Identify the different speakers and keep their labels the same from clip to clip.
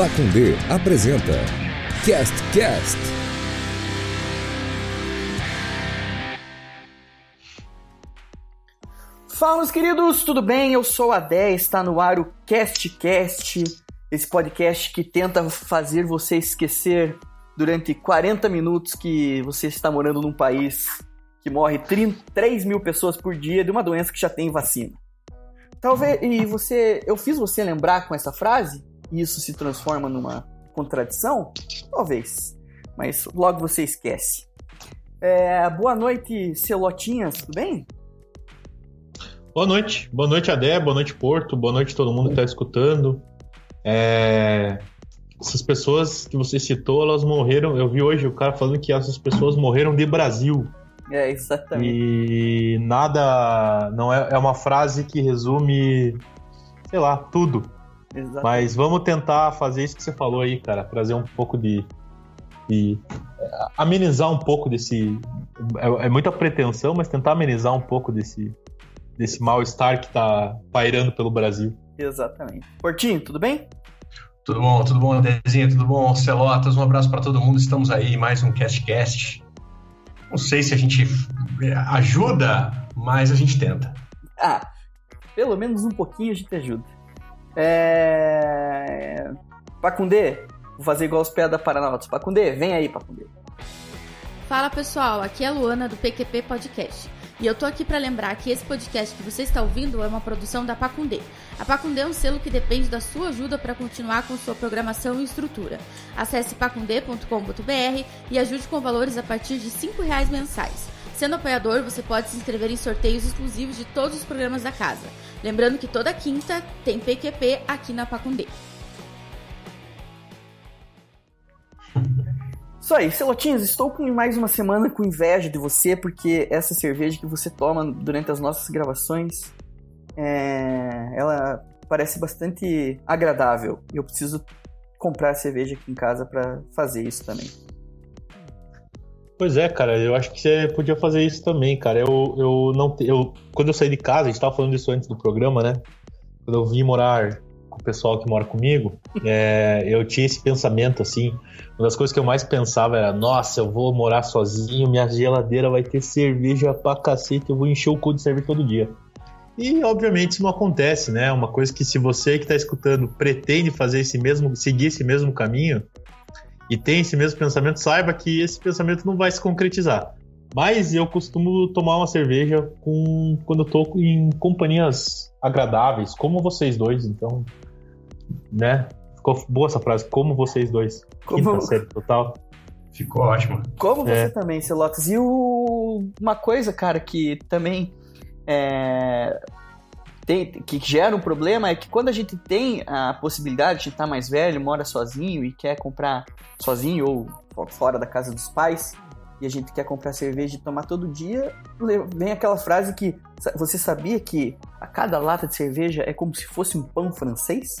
Speaker 1: Pacundê apresenta Cast Cast.
Speaker 2: Fala, meus queridos, tudo bem? Eu sou a 10, está no ar o Cast Cast, esse podcast que tenta fazer você esquecer durante 40 minutos que você está morando num país que morre 30, 3 mil pessoas por dia de uma doença que já tem vacina. Talvez. E você. Eu fiz você lembrar com essa frase? E isso se transforma numa contradição? Talvez. Mas logo você esquece. É, boa noite, Celotinhas, tudo bem?
Speaker 3: Boa noite. Boa noite, Adé. Boa noite, Porto. Boa noite, todo mundo que está escutando. É... Essas pessoas que você citou, elas morreram. Eu vi hoje o cara falando que essas pessoas morreram de Brasil.
Speaker 2: É, exatamente.
Speaker 3: E nada. Não é, é uma frase que resume, sei lá, tudo.
Speaker 2: Exatamente.
Speaker 3: Mas vamos tentar fazer isso que você falou aí, cara. Trazer um pouco de. de amenizar um pouco desse. É, é muita pretensão, mas tentar amenizar um pouco desse, desse mal-estar que tá pairando pelo Brasil.
Speaker 2: Exatamente. Portinho, tudo bem?
Speaker 4: Tudo bom, tudo bom, Dezinha, tudo bom, Celotas, um abraço para todo mundo, estamos aí, mais um Cast Cast. Não sei se a gente ajuda, mas a gente tenta.
Speaker 2: Ah, pelo menos um pouquinho a gente ajuda. É. Pacundê, vou fazer igual os pés da Paranautas. Pacundê, vem aí, Pacundê.
Speaker 5: Fala pessoal, aqui é a Luana do PQP Podcast. E eu tô aqui para lembrar que esse podcast que você está ouvindo é uma produção da Pacundê. A Pacundê é um selo que depende da sua ajuda para continuar com sua programação e estrutura. Acesse pacundê.com.br e ajude com valores a partir de R$ reais mensais. Sendo apoiador, você pode se inscrever em sorteios exclusivos de todos os programas da casa. Lembrando que toda quinta tem PQP aqui na Pacundê.
Speaker 2: Isso aí, Celotinhas, estou com mais uma semana com inveja de você, porque essa cerveja que você toma durante as nossas gravações, é, ela parece bastante agradável. Eu preciso comprar cerveja aqui em casa para fazer isso também.
Speaker 3: Pois é, cara, eu acho que você podia fazer isso também, cara. Eu, eu não eu quando eu saí de casa, a gente tava falando disso antes do programa, né? Quando eu vim morar com o pessoal que mora comigo, é, eu tinha esse pensamento assim. Uma das coisas que eu mais pensava era: nossa, eu vou morar sozinho, minha geladeira vai ter cerveja pra cacete, eu vou encher o cu de cerveja todo dia. E obviamente isso não acontece, né? Uma coisa que se você que está escutando pretende fazer esse mesmo, seguir esse mesmo caminho e tem esse mesmo pensamento, saiba que esse pensamento não vai se concretizar. Mas eu costumo tomar uma cerveja com, quando eu tô em companhias agradáveis, como vocês dois, então, né? Ficou boa essa frase, como vocês dois.
Speaker 2: Como-
Speaker 3: Quinta série total.
Speaker 4: Ficou ótimo.
Speaker 2: Como você
Speaker 3: É.
Speaker 2: também, Celotas. E o... uma coisa, cara, que também é, tem, que gera um problema é que quando a gente tem a possibilidade de estar mais velho, mora sozinho e quer comprar sozinho ou fo- fora da casa dos pais, e a gente quer comprar cerveja e tomar todo dia, vem aquela frase que você sabia que a cada lata de cerveja é como se fosse um pão francês?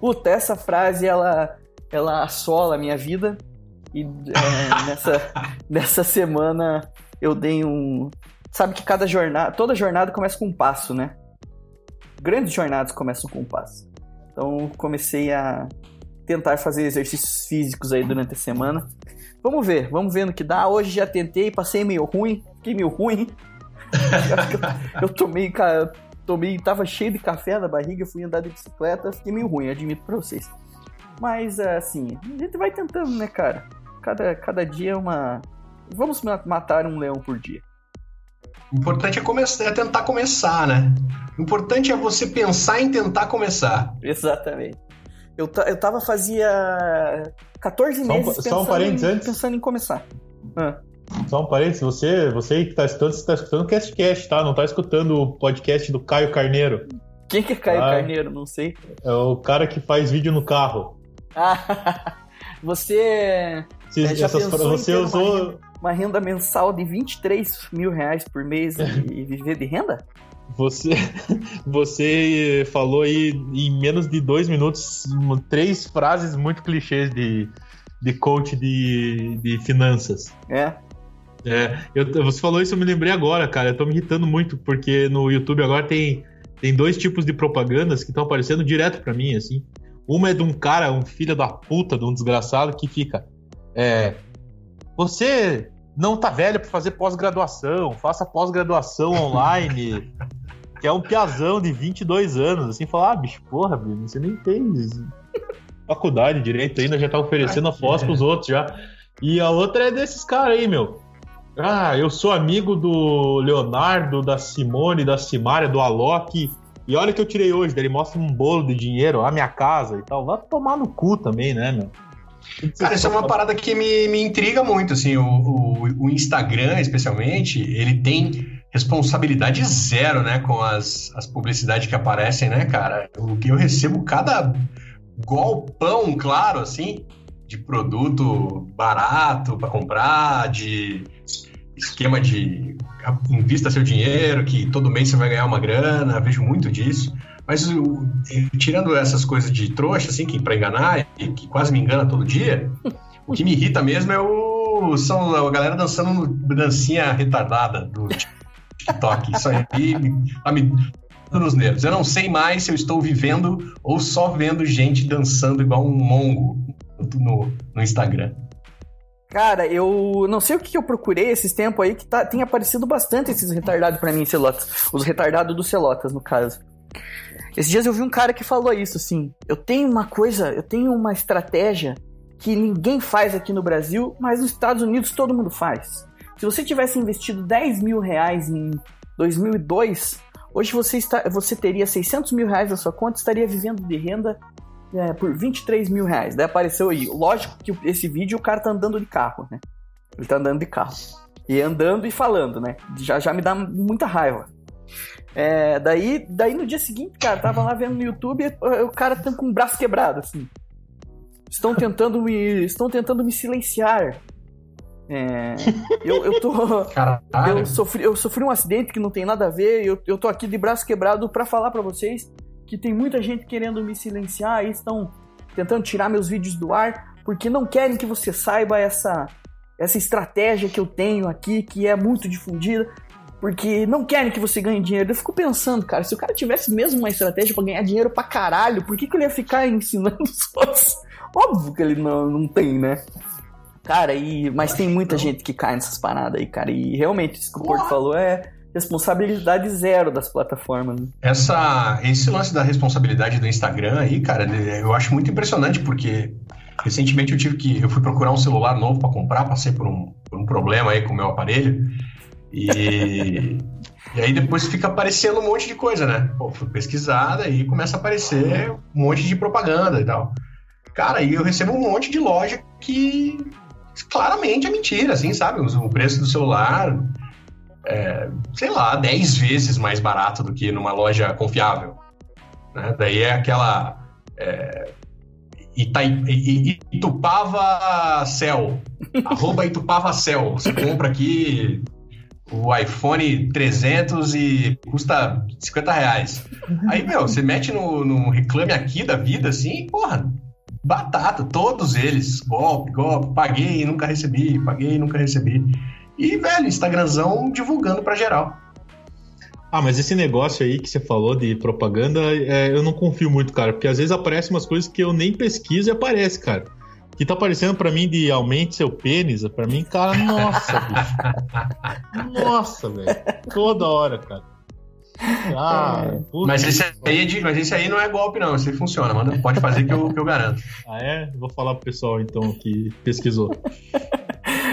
Speaker 2: Puta, essa frase ela, ela assola a minha vida. E é, nessa, nessa semana eu dei um. Sabe que cada jornada. Toda jornada começa com um passo, né? Grandes jornadas começam com um passo. Então comecei a tentar fazer exercícios físicos aí durante a semana. Vamos ver, vamos ver no que dá. Hoje já tentei, passei meio ruim, fiquei meio ruim. eu, eu tomei, cara, tomei, tava cheio de café na barriga, fui andar de bicicleta, fiquei meio ruim, admito pra vocês. Mas assim, a gente vai tentando, né, cara? Cada, cada dia é uma. Vamos ma- matar um leão por dia.
Speaker 4: O importante é, começar, é tentar começar, né? O importante é você pensar em tentar começar.
Speaker 2: Exatamente. Eu, eu tava fazia 14
Speaker 3: Só um
Speaker 2: meses
Speaker 3: um
Speaker 2: pensando,
Speaker 3: parênteses
Speaker 2: em,
Speaker 3: antes.
Speaker 2: pensando em começar. Ah,
Speaker 3: Só um parênteses, você, você que tá escutando, você tá escutando o Castcast, tá? Não tá escutando o podcast do Caio Carneiro.
Speaker 2: quem que é Caio
Speaker 3: Ah.
Speaker 2: Carneiro? Não sei.
Speaker 3: É o cara que faz vídeo no carro.
Speaker 2: Ah, você
Speaker 3: Você,
Speaker 2: É, já
Speaker 3: essas
Speaker 2: pensou
Speaker 3: você
Speaker 2: ter uma
Speaker 3: usou.
Speaker 2: uma renda mensal de 23 mil reais por mês e viver de renda?
Speaker 3: Você, você falou aí em menos de dois minutos três frases muito clichês de, de coach de, de finanças.
Speaker 2: É.
Speaker 3: É, eu, você falou isso, eu me lembrei agora, cara. Eu tô me irritando muito, porque no YouTube agora tem, tem dois tipos de propagandas que estão aparecendo direto pra mim, assim. Uma é de um cara, um filho da puta, de um desgraçado, que fica. É. Você não tá velho para fazer pós-graduação, faça pós-graduação online. que é um piazão de 22 anos, assim, falar, ah, bicho, porra, bicho, você nem fez faculdade direito ainda, já tá oferecendo a pós pros outros já. E a outra é desses caras aí, meu. Ah, eu sou amigo do Leonardo, da Simone, da Simária, do Alok. E olha que eu tirei hoje, ele mostra um bolo de dinheiro, a minha casa e tal. Vai tomar no cu também, né, meu?
Speaker 4: Cara, isso é uma parada que me, me intriga muito, assim, o, o, o, Instagram, especialmente, ele tem responsabilidade zero, né, com as, as publicidades que aparecem, né, cara? O que eu recebo cada golpão, claro, assim, de produto barato para comprar, de esquema de invista seu dinheiro, que todo mês você vai ganhar uma grana, vejo muito disso. Mas tirando essas coisas de trouxa, assim, que para enganar, e que quase me engana todo dia, o que me irrita mesmo é o são a galera dançando dancinha retardada do TikTok. Isso aí tá me nos nervos. Eu não sei mais se eu estou vivendo ou só vendo gente dançando igual um mongo no, no Instagram.
Speaker 2: Cara, eu não sei o que eu procurei esses tempos aí que tá, tem aparecido bastante esses retardados para mim, Celotas. Os retardados dos Celotas, no caso. Esses dias eu vi um cara que falou isso, assim. Eu tenho uma coisa, eu tenho uma estratégia que ninguém faz aqui no Brasil, mas nos Estados Unidos todo mundo faz. Se você tivesse investido 10 mil reais em 2002, hoje você, está, você teria 600 mil reais na sua conta e estaria vivendo de renda é, por 23 mil reais. Daí apareceu aí. Lógico que esse vídeo o cara tá andando de carro, né? Ele tá andando de carro. E andando e falando, né? Já, já me dá muita raiva. É, daí, daí no dia seguinte, cara, tava lá vendo no YouTube o cara tá com o braço quebrado, assim. Estão tentando me, estão tentando me silenciar. É, eu, eu tô. Caralho. Eu sofri, eu sofri um acidente que não tem nada a ver. Eu, eu tô aqui de braço quebrado para falar para vocês que tem muita gente querendo me silenciar e estão tentando tirar meus vídeos do ar porque não querem que você saiba essa essa estratégia que eu tenho aqui que é muito difundida porque não querem que você ganhe dinheiro. Eu fico pensando, cara, se o cara tivesse mesmo uma estratégia para ganhar dinheiro pra caralho, por que, que ele ia ficar ensinando os outros? Óbvio que ele não, não tem, né? Cara, e, mas tem muita gente que cai nessas paradas aí, cara. E realmente, isso que o Porto falou é, responsabilidade zero das plataformas. Né?
Speaker 4: Essa, esse lance da responsabilidade do Instagram aí, cara, eu acho muito impressionante porque recentemente eu tive que eu fui procurar um celular novo para comprar, passei por um, por um problema aí com o meu aparelho e e aí depois fica aparecendo um monte de coisa, né? Pô, fui pesquisada e começa a aparecer um monte de propaganda e tal. Cara, e eu recebo um monte de loja que claramente é mentira, assim, sabe? O preço do celular é, sei lá, 10 vezes mais barato do que numa loja confiável. Né? Daí é aquela. É, Itupava Cell. arroba Itupava Cell. Você compra aqui o iPhone 300 e custa 50 reais. Aí, meu, você mete no, no reclame aqui da vida, assim, porra, batata, todos eles. Golpe, golpe, paguei e nunca recebi, paguei e nunca recebi. E, velho, Instagramzão divulgando para geral.
Speaker 3: Ah, mas esse negócio aí que você falou de propaganda, é, eu não confio muito, cara, porque às vezes aparecem umas coisas que eu nem pesquiso e aparece, cara. Que tá aparecendo para mim de aumente seu pênis, para mim, cara, nossa, bicho. Nossa, velho. Toda hora, cara.
Speaker 4: Ah, é. mas, esse aí é de, mas esse aí não é golpe, não. Esse aí funciona, mano. Pode fazer que eu, que eu garanto.
Speaker 3: Ah, é? Vou falar pro pessoal, então, que pesquisou.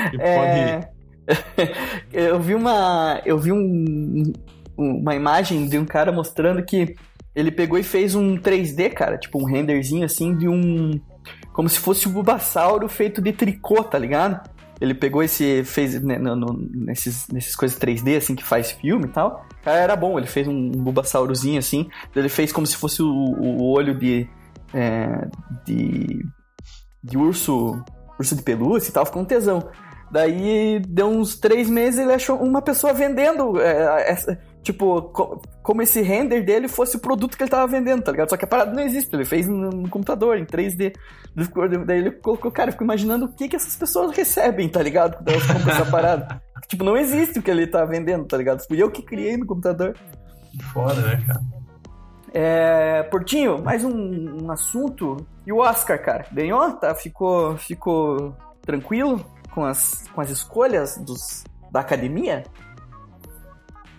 Speaker 2: Que é... pode eu vi uma. Eu vi um, uma imagem de um cara mostrando que ele pegou e fez um 3D, cara, tipo um renderzinho assim de um. Como se fosse um Bulbasauro feito de tricô, tá ligado? Ele pegou esse. fez né, no, no, nesses, nesses coisas 3D, assim, que faz filme e tal. O cara era bom, ele fez um, um Bulbasaurozinho assim. Ele fez como se fosse o, o olho de. É, de. de urso. urso de pelúcia e tal, ficou um tesão. Daí deu uns três meses ele achou uma pessoa vendendo. É, é, tipo, co como esse render dele fosse o produto que ele tava vendendo, tá ligado? Só que a parada não existe, ele fez no, no computador, em 3D. Daí ele colocou, cara, eu fico imaginando o que, que essas pessoas recebem, tá ligado? Quando elas compram essa parada. tipo, não existe o que ele tá vendendo, tá ligado? Fui eu que criei no computador.
Speaker 4: Foda, né, cara?
Speaker 2: É, Portinho, mais um, um, assunto. E o Oscar, cara? Ganhou? Tá? Ficou, ficou tranquilo com as, com as escolhas dos, da academia?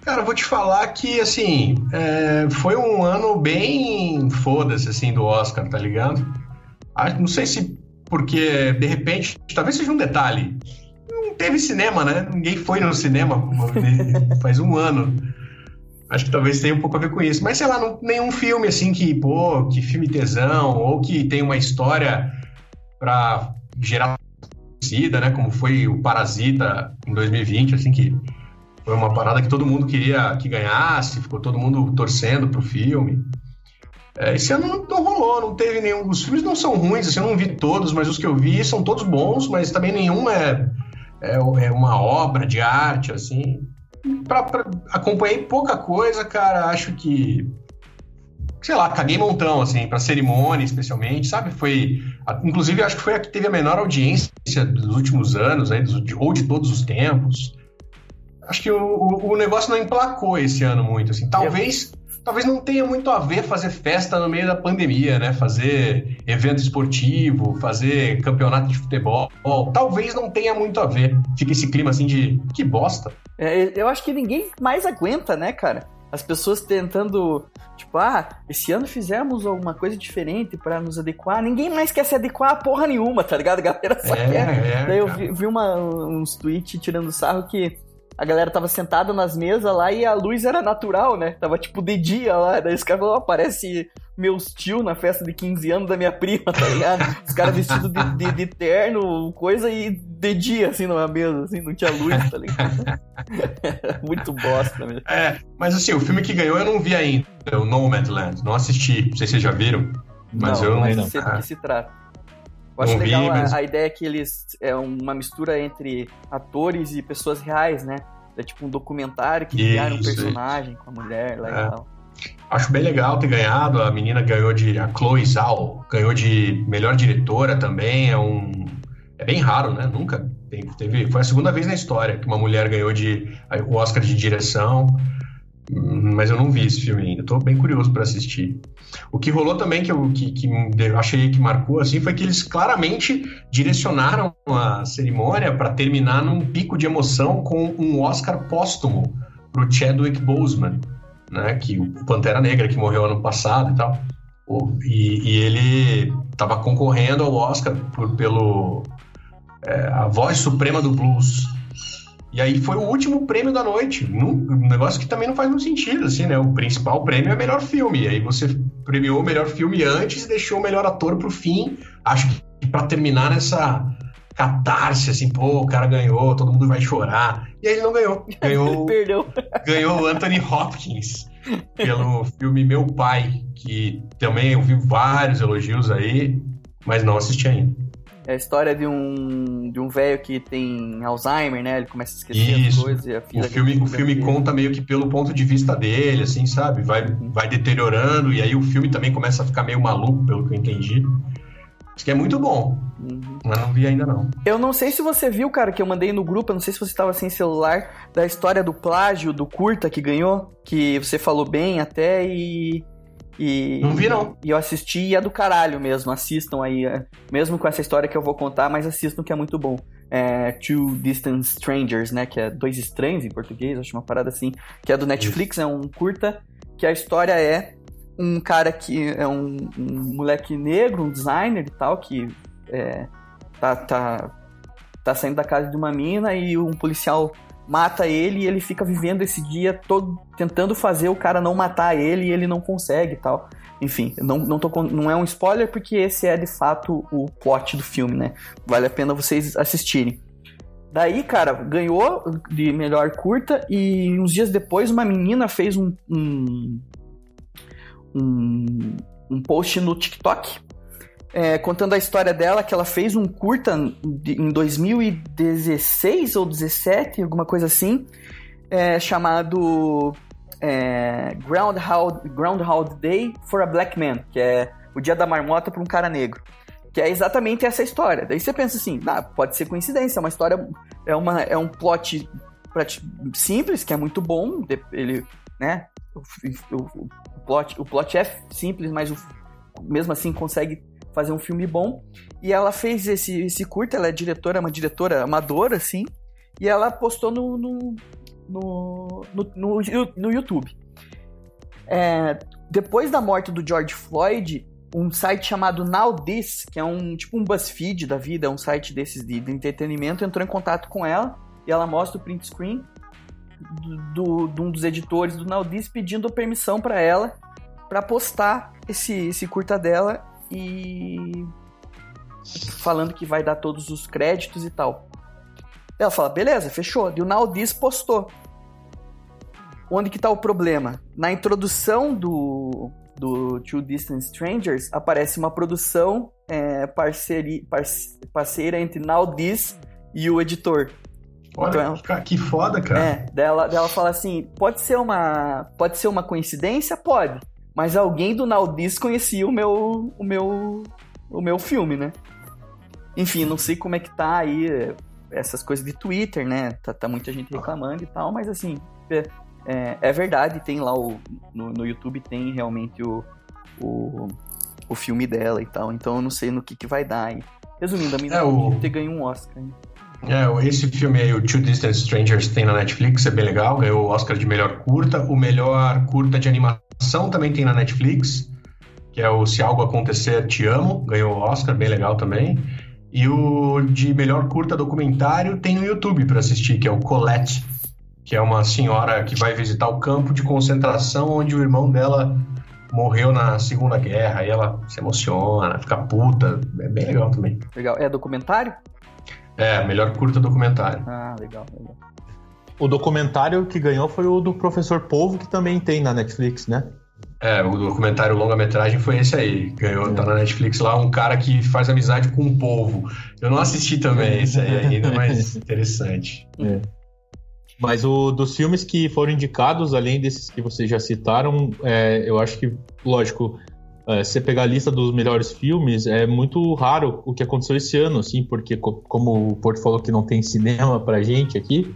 Speaker 4: Cara, vou te falar que, assim, é, foi um ano bem foda-se, assim, do Oscar, tá ligado? Ah, não sei se porque, de repente, talvez seja um detalhe. Não teve cinema, né? Ninguém foi no cinema faz um ano. Acho que talvez tenha um pouco a ver com isso. Mas, sei lá, não, nenhum filme assim que, pô, que filme tesão, ou que tem uma história pra gerar torcida, né? Como foi o Parasita em 2020, assim, que foi uma parada que todo mundo queria que ganhasse, ficou todo mundo torcendo pro filme. É, esse ano não, não, rolou, não teve nenhum. Os filmes não são ruins, assim, eu não vi todos, mas os que eu vi são todos bons, mas também nenhum é, é, é uma obra de arte, assim. Pra, pra, acompanhei pouca coisa, cara. Acho que. Sei lá, caguei montão, assim, pra cerimônia, especialmente, sabe? Foi. Inclusive, acho que foi a que teve a menor audiência dos últimos anos, aí, dos, ou de todos os tempos. Acho que o, o, negócio não emplacou esse ano muito, assim. Talvez talvez não tenha muito a ver fazer festa no meio da pandemia, né? Fazer evento esportivo, fazer campeonato de futebol. Talvez não tenha muito a ver. Fica esse clima assim de que bosta.
Speaker 2: É, eu acho que ninguém mais aguenta, né, cara? As pessoas tentando, tipo, ah, esse ano fizemos alguma coisa diferente para nos adequar. Ninguém mais quer se adequar a porra nenhuma, tá ligado? A galera só é, quer. É, Daí eu vi, vi uma, uns tweets tirando sarro que a galera tava sentada nas mesas lá e a luz era natural, né? Tava tipo de dia lá. Daí os caras falaram, aparece meus tio na festa de 15 anos da minha prima, tá ligado? Os caras vestidos de, de, de, terno, coisa e de dia, assim, numa mesa, assim, não tinha luz, tá ligado? Muito bosta mesmo.
Speaker 4: É, mas assim, o filme que ganhou eu não vi ainda, o Nomadland. Não assisti, não sei se vocês já viram. Mas
Speaker 2: não,
Speaker 4: eu não.
Speaker 2: Mas não. sei do que se trata. Eu acho legal a, a, ideia que eles. É uma mistura entre atores e pessoas reais, né? É tipo um documentário que criaram um personagem isso. com a mulher, legal. É.
Speaker 4: Acho bem legal ter ganhado. A menina ganhou de. A Chloe Zhao ganhou de melhor diretora também. É um. É bem raro, né? Nunca teve. Foi a segunda vez na história que uma mulher ganhou de o Oscar de direção. Mas eu não vi esse filme ainda. Tô bem curioso para assistir. O que rolou também, que eu, que, que achei que marcou, assim, foi que eles claramente direcionaram a cerimônia para terminar num pico de emoção com um Oscar póstumo pro Chadwick Boseman, né? Que o Pantera Negra, que morreu ano passado e tal. E, e ele estava concorrendo ao Oscar por, pelo é, a voz suprema do blues e aí foi o último prêmio da noite. Um negócio que também não faz muito sentido, assim, né? O principal prêmio é melhor filme. E aí você premiou o melhor filme antes e deixou o melhor ator pro fim. Acho que para terminar nessa catarse, assim, pô, o cara ganhou, todo mundo vai chorar. E aí ele não ganhou. Ganhou,
Speaker 2: Perdeu.
Speaker 4: ganhou o Anthony Hopkins pelo filme Meu Pai, que também eu vi vários elogios aí, mas não assisti ainda.
Speaker 2: É a história de um de um velho que tem Alzheimer, né? Ele começa a esquecer
Speaker 4: Isso.
Speaker 2: as coisas. E a
Speaker 4: filha o filme, o filme conta meio que pelo ponto de vista dele, assim, sabe? Vai, uhum. vai deteriorando e aí o filme também começa a ficar meio maluco, pelo que eu entendi. Acho que é muito bom. Uhum. Mas não vi ainda não.
Speaker 2: Eu não sei se você viu, cara, que eu mandei no grupo, eu não sei se você estava sem celular, da história do plágio do curta que ganhou, que você falou bem até e e,
Speaker 4: não vi, não.
Speaker 2: E eu assisti e é do caralho mesmo. Assistam aí. É, mesmo com essa história que eu vou contar, mas assistam que é muito bom. É Two Distant Strangers, né? Que é Dois Estranhos em português, acho uma parada assim. Que é do Netflix, Isso. é um curta. Que a história é um cara que é um, um moleque negro, um designer e tal, que é, tá, tá, tá saindo da casa de uma mina e um policial mata ele e ele fica vivendo esse dia todo tentando fazer o cara não matar ele e ele não consegue e tal. Enfim, não, não, tô, não é um spoiler porque esse é de fato o plot do filme, né? Vale a pena vocês assistirem. Daí, cara, ganhou de melhor curta e uns dias depois uma menina fez um, um, um, um post no TikTok é, contando a história dela, que ela fez um curta em 2016 ou 17, alguma coisa assim, é, chamado é, Groundhog, Groundhog Day for a Black Man, que é o dia da marmota para um cara negro. Que é exatamente essa história. Daí você pensa assim, ah, pode ser coincidência, é uma história, é, uma, é um plot simples, que é muito bom, ele, né, o, o, plot, o plot é simples, mas o, mesmo assim consegue fazer um filme bom. E ela fez esse, esse curta, ela é diretora, uma diretora amadora, assim, e ela postou no, no, no, no, no, YouTube. É, depois da morte do George Floyd, um site chamado Now This, que é um tipo um BuzzFeed da vida, um site desses de, de entretenimento, entrou em contato com ela e ela mostra o print screen do, de um dos editores do Now This pedindo permissão para ela para postar esse, esse curta dela e falando que vai dar todos os créditos e tal. Ela fala, beleza, fechou. E o This postou. Onde que tá o problema? Na introdução do, do Two Distant Strangers, aparece uma produção é, parceria, parceira entre This e o editor.
Speaker 4: Olha, então, que foda, cara.
Speaker 2: É, dela, dela fala assim, pode ser uma pode ser uma coincidência? Pode. Mas alguém do This conhecia o meu, o meu, o meu filme, né? Enfim, não sei como é que tá aí é, essas coisas de Twitter, né? Tá, tá muita gente reclamando e tal, mas assim, é, é, é verdade, tem lá o. No, no, YouTube tem realmente o, o, o filme dela e tal. Então eu não sei no que, que vai dar aí. Resumindo, a menina é, o... ter ganho um Oscar. Hein?
Speaker 4: É, esse filme aí, o Two Distant Strangers, tem na Netflix, é bem legal. Ganhou o Oscar de melhor curta. O melhor curta de animação também tem na Netflix, que é o Se Algo Acontecer, Te Amo. Ganhou o Oscar, bem legal também. E o de melhor curta documentário tem no YouTube para assistir, que é o Colette, que é uma senhora que vai visitar o campo de concentração onde o irmão dela morreu na Segunda Guerra. E ela se emociona, fica puta. É bem legal também.
Speaker 2: Legal. É documentário?
Speaker 4: É, melhor curta documentário.
Speaker 2: Ah, legal, legal.
Speaker 3: O documentário que ganhou foi o do Professor Povo, que também tem na Netflix, né?
Speaker 4: É, o documentário longa-metragem foi esse aí. Ganhou, é. tá na Netflix lá, um cara que faz amizade com um povo. Eu não assisti também esse aí ainda, mas interessante. É.
Speaker 3: Mas o dos filmes que foram indicados, além desses que vocês já citaram, é, eu acho que, lógico, é, você pegar a lista dos melhores filmes, é muito raro o que aconteceu esse ano, assim, porque como o Porto falou que não tem cinema pra gente aqui,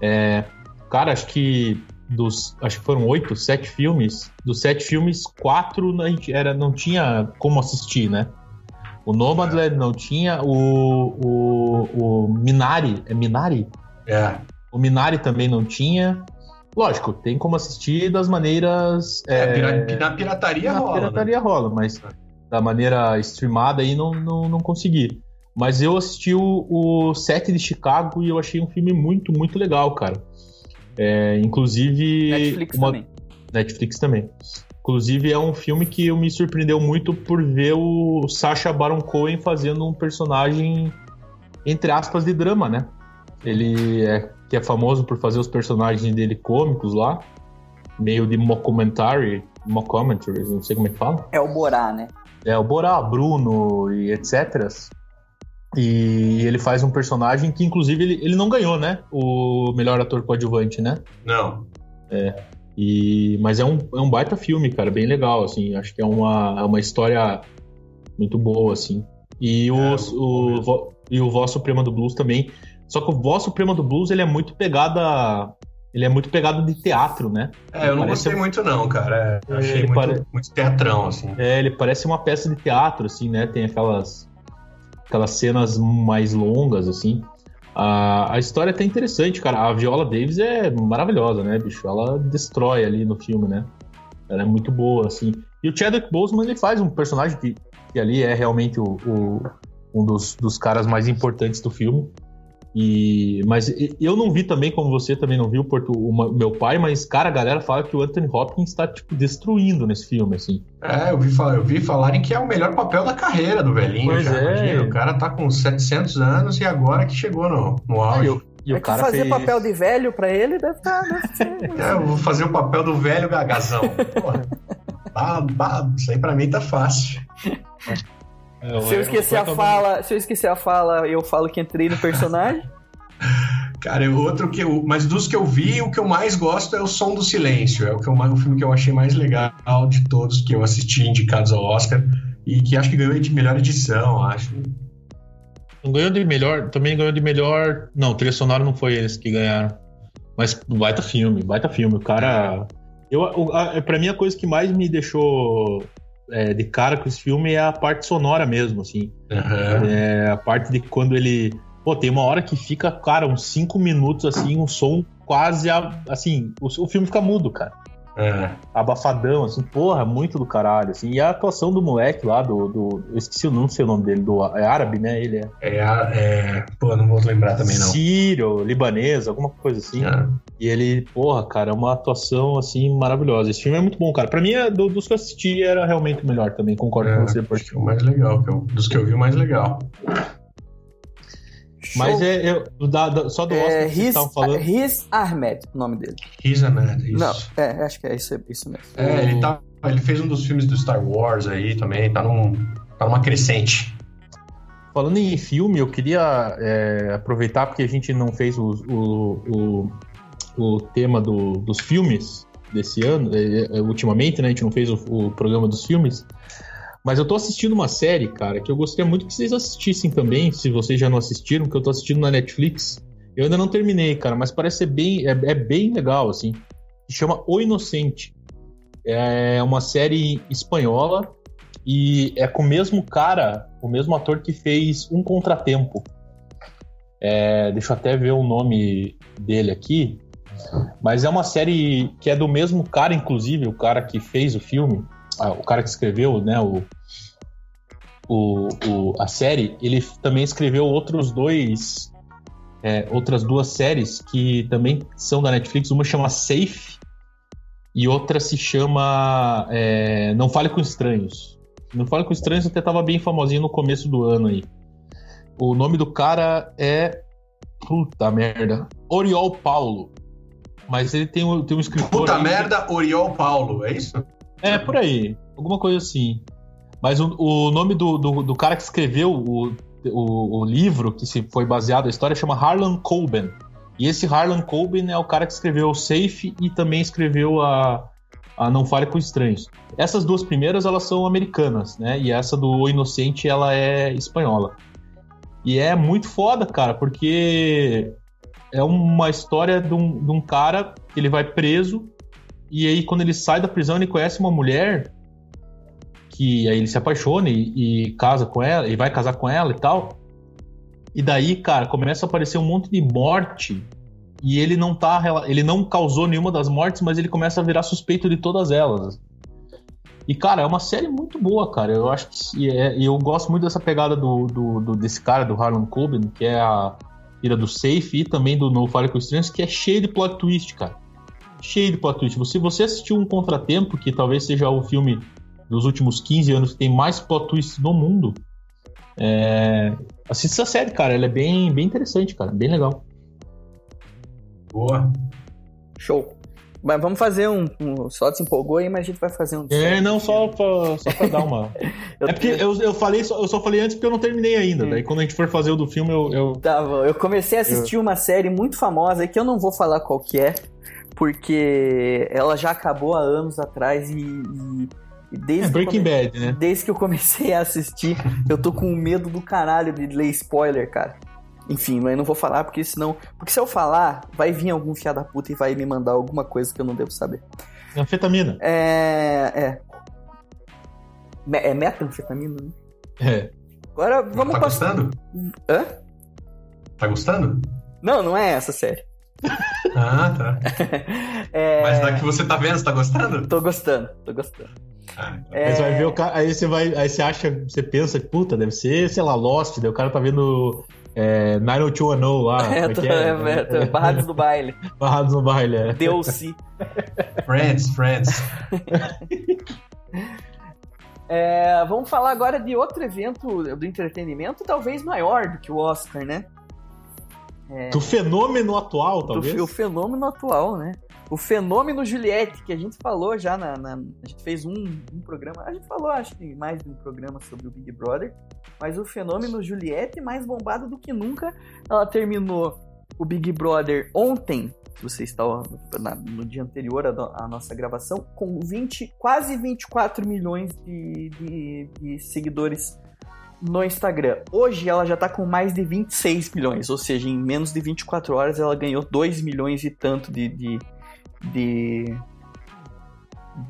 Speaker 3: é, cara, acho que dos, acho que foram oito, sete filmes, dos sete filmes, quatro não, era, não tinha como assistir, né? O Nomadland não tinha, o, o, o Minari, é Minari?
Speaker 4: É.
Speaker 3: O Minari também não tinha, Lógico, tem como assistir das maneiras.
Speaker 4: É, é... na pirataria na rola.
Speaker 3: Pirataria
Speaker 4: né?
Speaker 3: rola, mas da maneira streamada aí não, não, não consegui. Mas eu assisti o, o Sete de Chicago e eu achei um filme muito, muito legal, cara. É, inclusive.
Speaker 2: Netflix uma... também.
Speaker 3: Netflix também. Inclusive, é um filme que me surpreendeu muito por ver o Sacha Baron Cohen fazendo um personagem, entre aspas, de drama, né? Ele é que é famoso por fazer os personagens dele cômicos lá, meio de mockumentary, mockumentary, não sei como é que fala.
Speaker 2: É o Borá, né?
Speaker 3: É o Borá, Bruno e etc. E ele faz um personagem que, inclusive, ele, ele não ganhou, né? O melhor ator coadjuvante, né?
Speaker 4: Não.
Speaker 3: É. E, mas é um, é um baita filme, cara, bem legal, assim. Acho que é uma, é uma história muito boa, assim. E, é, o, o, e o Voz Suprema do Blues também só que o Voz Suprema do Blues, ele é muito pegada. Ele é muito pegado de teatro, né?
Speaker 4: É, eu não gostei muito, não, cara. É, achei muito, pare... muito teatrão, assim.
Speaker 3: É, ele parece uma peça de teatro, assim, né? Tem aquelas. Aquelas cenas mais longas, assim. A, a história é até interessante, cara. A Viola Davis é maravilhosa, né, bicho? Ela destrói ali no filme, né? Ela é muito boa, assim. E o Chadwick Boseman, ele faz um personagem que, que ali é realmente o, o um dos, dos caras mais importantes do filme. E, mas eu não vi também, como você também não viu, Porto, o meu pai, mas, cara, a galera fala que o Anthony Hopkins está tipo, destruindo nesse filme, assim.
Speaker 4: É, eu vi, eu vi falarem que é o melhor papel da carreira do velhinho.
Speaker 3: Pois já, é.
Speaker 4: Imagina, o cara tá com 700 anos e agora que chegou no, no auge.
Speaker 2: Ah, e o é cara fazer fez... papel de velho pra ele deve estar. Tá, deve
Speaker 4: ser... é, eu vou fazer o papel do velho gagazão. Porra, bah, bah, isso aí pra mim tá fácil.
Speaker 2: É, se eu esquecer a fala, se eu esquecer a fala, eu falo que entrei no personagem.
Speaker 4: Cara, outro que eu. Mas dos que eu vi, o que eu mais gosto é o Som do Silêncio. É o, que eu, o filme que eu achei mais legal de todos que eu assisti indicados ao Oscar. E que acho que ganhou de melhor edição, acho.
Speaker 3: Não ganhou de melhor. Também ganhou de melhor. Não, trilha sonora não foi eles que ganharam. Mas baita filme, baita filme. O cara. Eu, a, pra mim, a coisa que mais me deixou é, de cara com esse filme é a parte sonora mesmo, assim.
Speaker 4: Aham.
Speaker 3: É, a parte de quando ele. Pô, tem uma hora que fica, cara, uns 5 minutos, assim, um som quase. a- Assim, o, o filme fica mudo, cara.
Speaker 4: É.
Speaker 3: Abafadão, assim, porra, muito do caralho, assim. E a atuação do moleque lá, do. do eu esqueci o nome, sei o nome dele, do. É árabe, né? Ele é.
Speaker 4: É, é... Pô, não vou lembrar também, não.
Speaker 3: Sírio, libanês, alguma coisa assim.
Speaker 4: Ah,
Speaker 3: E ele, porra, cara, é uma atuação assim maravilhosa. Esse filme é muito bom, cara. Pra mim, é, do- dos que eu assisti, era realmente o melhor também. Concordo com você,
Speaker 4: é, acho que é o mais legal. que eu- dos que eu vi, o mais legal.
Speaker 3: Mas
Speaker 2: Show.
Speaker 3: é, é- do- da- da- só do Oscar
Speaker 2: É,
Speaker 3: que estavam falando.
Speaker 2: Riz Ahmed, o nome dele.
Speaker 4: Riz Ahmed, isso.
Speaker 2: Não, é, acho que é isso, isso mesmo.
Speaker 4: É, ele, tá, ele fez um dos filmes do Star Wars aí também, tá, num, tá numa crescente.
Speaker 3: Falando em filme, eu queria é, aproveitar porque a gente não fez o, o, o, o tema do- dos filmes desse ano, é, é, ultimamente, né? A gente não fez o, o programa dos filmes. Mas eu tô assistindo uma série, cara, que eu gostaria muito que vocês assistissem também, se vocês já não assistiram, que eu tô assistindo na Netflix. Eu ainda não terminei, cara, mas parece ser bem. É, é bem legal, assim. Chama O Inocente. É uma série espanhola e é com o mesmo cara, o mesmo ator que fez Um Contratempo. É, deixa eu até ver o nome dele aqui. Mas é uma série que é do mesmo cara, inclusive, o cara que fez o filme, ah, o cara que escreveu, né, o, o, o- a série, ele também escreveu outros dois, é, outras duas séries que também são da Netflix. Uma chama Safe e outra se chama é, Não Fale com Estranhos. Não Fale com Estranhos até tava bem famosinho no começo do ano aí. O nome do cara é. Puta merda. Oriol Paulo. Mas ele tem um, tem um escritor.
Speaker 4: Puta
Speaker 3: aí
Speaker 4: merda, Oriol Paulo, é isso?
Speaker 3: É, por aí. Alguma coisa assim. Mas o, o nome do, do, do cara que escreveu o, o, o livro, que se foi baseado na história, chama Harlan Coben. E esse Harlan Coben é o cara que escreveu o Safe e também escreveu a, a Não Fale com Estranhos. Essas duas primeiras, elas são americanas, né? E essa do O Inocente, ela é espanhola. E é muito foda, cara, porque é uma história de um, de um cara que ele vai preso e aí, quando ele sai da prisão, ele conhece uma mulher que aí ele se apaixona e, e casa com ela, e vai casar com ela e tal. E daí, cara, começa a aparecer um monte de morte. E ele não tá. Ele não causou nenhuma das mortes, mas ele começa a virar suspeito de todas elas. E, cara, é uma série muito boa, cara. Eu acho que. E é- eu gosto muito dessa pegada do, do- do- desse cara, do Harlan Coben, que é a ira do Safe e também do No Fale com que é cheio de plot twist, cara cheio de plot twist. Se você assistiu Um Contratempo, que talvez seja o filme dos últimos 15 anos que tem mais plot twist no mundo, é... assista essa série, cara. Ela é bem, bem interessante, cara. Bem legal.
Speaker 4: Boa.
Speaker 2: Show. Mas vamos fazer um, um. Só se empolgou aí, mas a gente vai fazer um.
Speaker 3: É, não, só pra, só pra dar uma.
Speaker 2: Eu
Speaker 3: é porque eu, eu, falei, só- eu só falei antes porque eu não terminei ainda.
Speaker 2: Hum.
Speaker 3: Daí quando a gente for fazer o do filme, eu. eu...
Speaker 2: Tá bom, eu comecei a assistir uma série muito famosa que eu não vou falar qual que é, porque ela já acabou há anos atrás e, e- e desde,
Speaker 3: É
Speaker 2: que eu
Speaker 3: Breaking
Speaker 2: come-
Speaker 3: Bad, né?
Speaker 2: desde que eu comecei a assistir, eu tô com medo do caralho de ler spoiler, cara. Enfim, mas não vou falar porque senão. Porque se eu falar, vai vir algum fiado da puta e vai me mandar alguma coisa que eu não devo saber.
Speaker 3: Anfetamina.
Speaker 2: É. É. Me- É metanfetamina, né?
Speaker 3: É.
Speaker 2: Agora vamos
Speaker 4: tá
Speaker 2: passar.
Speaker 4: gostando?
Speaker 2: Hã?
Speaker 4: Tá gostando?
Speaker 2: Não, não é essa série.
Speaker 4: Ah, tá.
Speaker 2: É...
Speaker 4: Mas da que você tá vendo, você tá gostando?
Speaker 2: Tô gostando, tô gostando.
Speaker 4: Ah, então.
Speaker 2: É,
Speaker 3: Aí você vai ver o cara. Aí você vai. Aí você acha, você pensa, puta, deve ser, sei lá, Lost, daí o cara tá vendo é, 90210 lá.
Speaker 2: É,
Speaker 3: é
Speaker 2: tô,
Speaker 3: é?
Speaker 2: é, tô- Barrados do baile.
Speaker 3: Barrados no baile, é.
Speaker 2: Deu-se.
Speaker 4: Friends, Friends.
Speaker 2: É, vamos falar agora de outro evento do entretenimento, talvez maior do que o Oscar, né?
Speaker 3: Do fenômeno atual,
Speaker 2: Do
Speaker 3: talvez.
Speaker 2: fe- o fenômeno atual, né? O fenômeno Juliette, que a gente falou já na. na- a gente fez um, um programa. A gente falou, acho que mais de um programa sobre o Big Brother. Mas o fenômeno Juliette, mais bombado do que nunca. Ela terminou o Big Brother ontem. Se você está na- no dia anterior à, à nossa gravação, com 20, quase 24 milhões de, de- de seguidores no Instagram. Hoje ela já tá com mais de 26 milhões, ou seja, em menos de 24 horas ela ganhou 2 milhões e tanto de, de, de,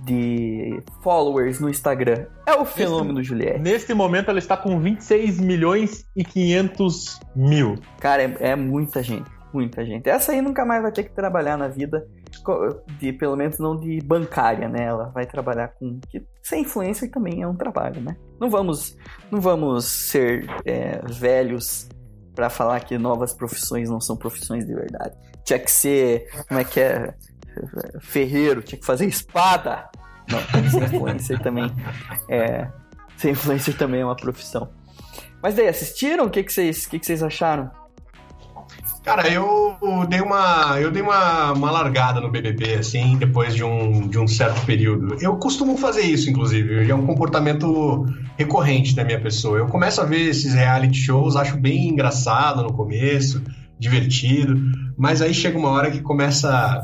Speaker 2: de followers no Instagram. É o fenômeno Juliette.
Speaker 3: Neste momento ela está com 26 milhões e 500 mil.
Speaker 2: Cara, é, é muita gente. Muita gente. Essa aí nunca mais vai ter que trabalhar na vida, de pelo menos não de bancária, né? Ela vai trabalhar com. Que ser influencer também é um trabalho, né? Não vamos, não vamos ser é, velhos para falar que novas profissões não são profissões de verdade. Tinha que ser. Como é que é? Ferreiro, tinha que fazer espada. Não, ser influencer também é. Ser influencer também é uma profissão. Mas daí, assistiram? O que, que, vocês, que, que vocês acharam?
Speaker 4: Cara, eu dei uma, eu dei uma, uma largada no BBB, assim, depois de um, de um certo período. Eu costumo fazer isso, inclusive, é um comportamento recorrente da minha pessoa. Eu começo a ver esses reality shows, acho bem engraçado no começo, divertido, mas aí chega uma hora que começa,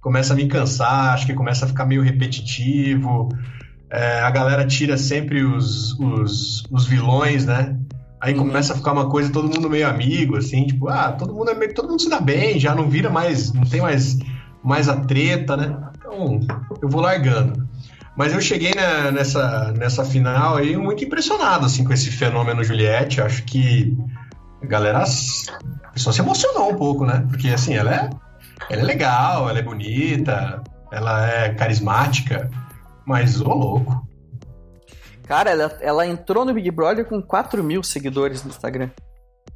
Speaker 4: começa a me cansar, acho que começa a ficar meio repetitivo. É, a galera tira sempre os, os, os vilões, né? Aí uhum. começa a ficar uma coisa, todo mundo meio amigo, assim, tipo, ah, todo mundo é meio, todo mundo se dá bem, já não vira mais, não tem mais, mais a treta, né? Então, eu vou largando. Mas eu cheguei na, nessa, nessa final aí muito impressionado, assim, com esse fenômeno Juliette. Acho que a galera, a pessoa se emocionou um pouco, né? Porque, assim, ela é, ela é legal, ela é bonita, ela é carismática, mas, ô louco,
Speaker 2: Cara, ela, ela entrou no Big Brother com 4 mil seguidores no Instagram.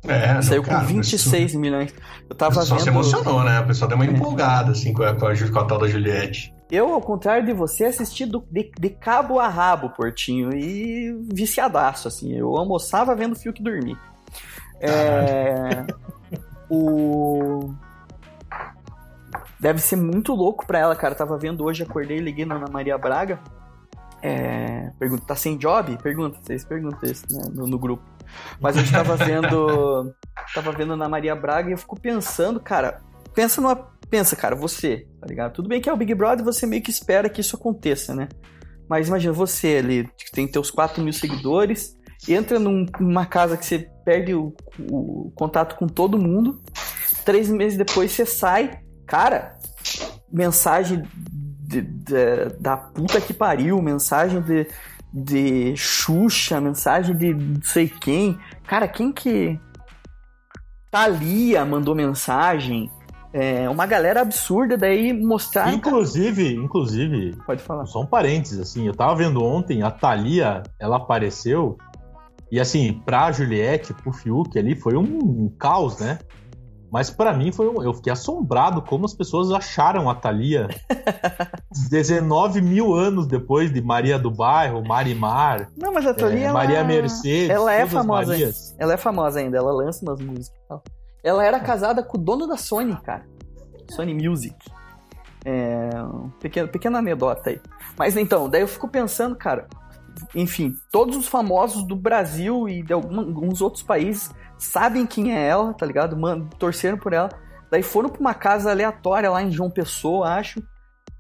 Speaker 4: É,
Speaker 2: Saiu
Speaker 4: cara,
Speaker 2: com 26
Speaker 4: isso...
Speaker 2: milhões. Eu tava
Speaker 4: Só
Speaker 2: vendo...
Speaker 4: se emocionou, né? A pessoa deu uma é. empolgada, assim, com a, com, a, com a tal da Juliette.
Speaker 2: Eu, ao contrário de você, assisti do, de, de, cabo a rabo, Portinho, e viciadaço, assim. Eu almoçava vendo fio que dormir. É... o... Deve ser muito louco pra ela, cara. Eu tava vendo hoje, acordei, liguei na Ana Maria Braga. É, pergunta, tá sem job? Pergunta, vocês perguntam isso né, no, no, grupo. Mas a gente tava vendo. tava vendo na Maria Braga e eu fico pensando, cara. Pensa numa. Pensa, cara, você, tá ligado? Tudo bem que é o Big Brother você meio que espera que isso aconteça, né? Mas imagina você ali, que tem teus 4 mil seguidores, entra num, numa casa que você perde o, o contato com todo mundo, três meses depois você sai, cara, mensagem de, de, da puta que pariu, mensagem de, de Xuxa, mensagem de não sei quem. Cara, quem que. Thalia mandou mensagem. É, uma galera absurda daí mostrar.
Speaker 3: Inclusive, inclusive.
Speaker 2: Pode falar.
Speaker 3: Só um parênteses, assim. Eu tava vendo ontem, a Thalia, ela apareceu. E assim, pra Juliette, pro Fiuk ali, foi um, um caos, né? Mas para mim foi um, eu fiquei assombrado como as pessoas acharam a Thalia 19 mil anos depois de Maria do Bairro, Marimar.
Speaker 2: Não, mas a Thalia.
Speaker 3: É, Maria Mercedes.
Speaker 2: Ela é famosa. Ela é famosa ainda, ela lança umas músicas e tal. Ela era casada com o dono da Sony, cara. Sony Music. É, pequeno, pequena anedota aí. Mas então, daí eu fico pensando, cara. Enfim, todos os famosos do Brasil e de alguns outros países sabem quem é ela, tá ligado? Mano, torceram por ela. Daí foram pra uma casa aleatória lá em João Pessoa, acho.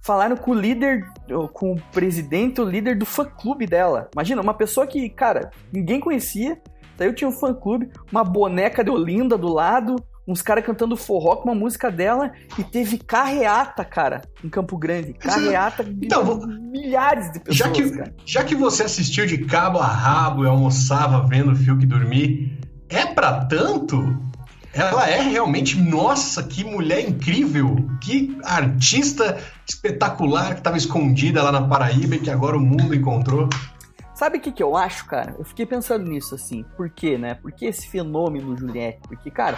Speaker 2: Falaram com o líder, com o presidente, o líder do fã-clube dela. Imagina, uma pessoa que, cara, ninguém conhecia. Daí eu tinha um fã-clube, uma boneca de Olinda do lado, uns caras cantando forró com uma música dela e teve carreata, cara, em Campo Grande. Carreata então, de milhares de pessoas.
Speaker 4: Já que,
Speaker 2: cara.
Speaker 4: já que você assistiu de cabo a rabo e almoçava vendo o fio que dormir, é para tanto? Ela é realmente, nossa, que mulher incrível, que artista espetacular que estava escondida lá na Paraíba e que agora o mundo encontrou.
Speaker 2: Sabe o que, que eu acho, cara? Eu fiquei pensando nisso, assim. Por quê, né? Por que esse fenômeno Juliette? Porque, cara,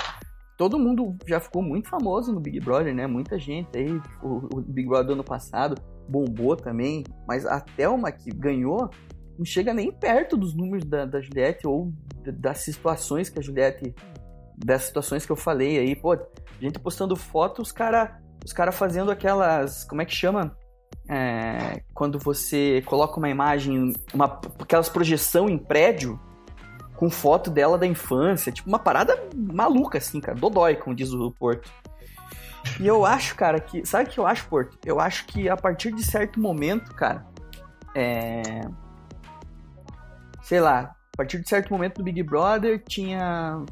Speaker 2: todo mundo já ficou muito famoso no Big Brother, né? Muita gente aí. O, o Big Brother do ano passado bombou também. Mas a Thelma que ganhou não chega nem perto dos números da, da Juliette ou das situações que a Juliette. Das situações que eu falei aí, pô, gente postando foto, os cara, os cara fazendo aquelas. Como é que chama? É, quando você coloca uma imagem, uma, aquelas projeção em prédio com foto dela da infância, tipo uma parada maluca assim, cara, dodói, como diz o Porto. E eu acho, cara, que. Sabe o que eu acho, Porto? Eu acho que a partir de certo momento, cara, é, sei lá, a partir de certo momento do Big Brother tinha.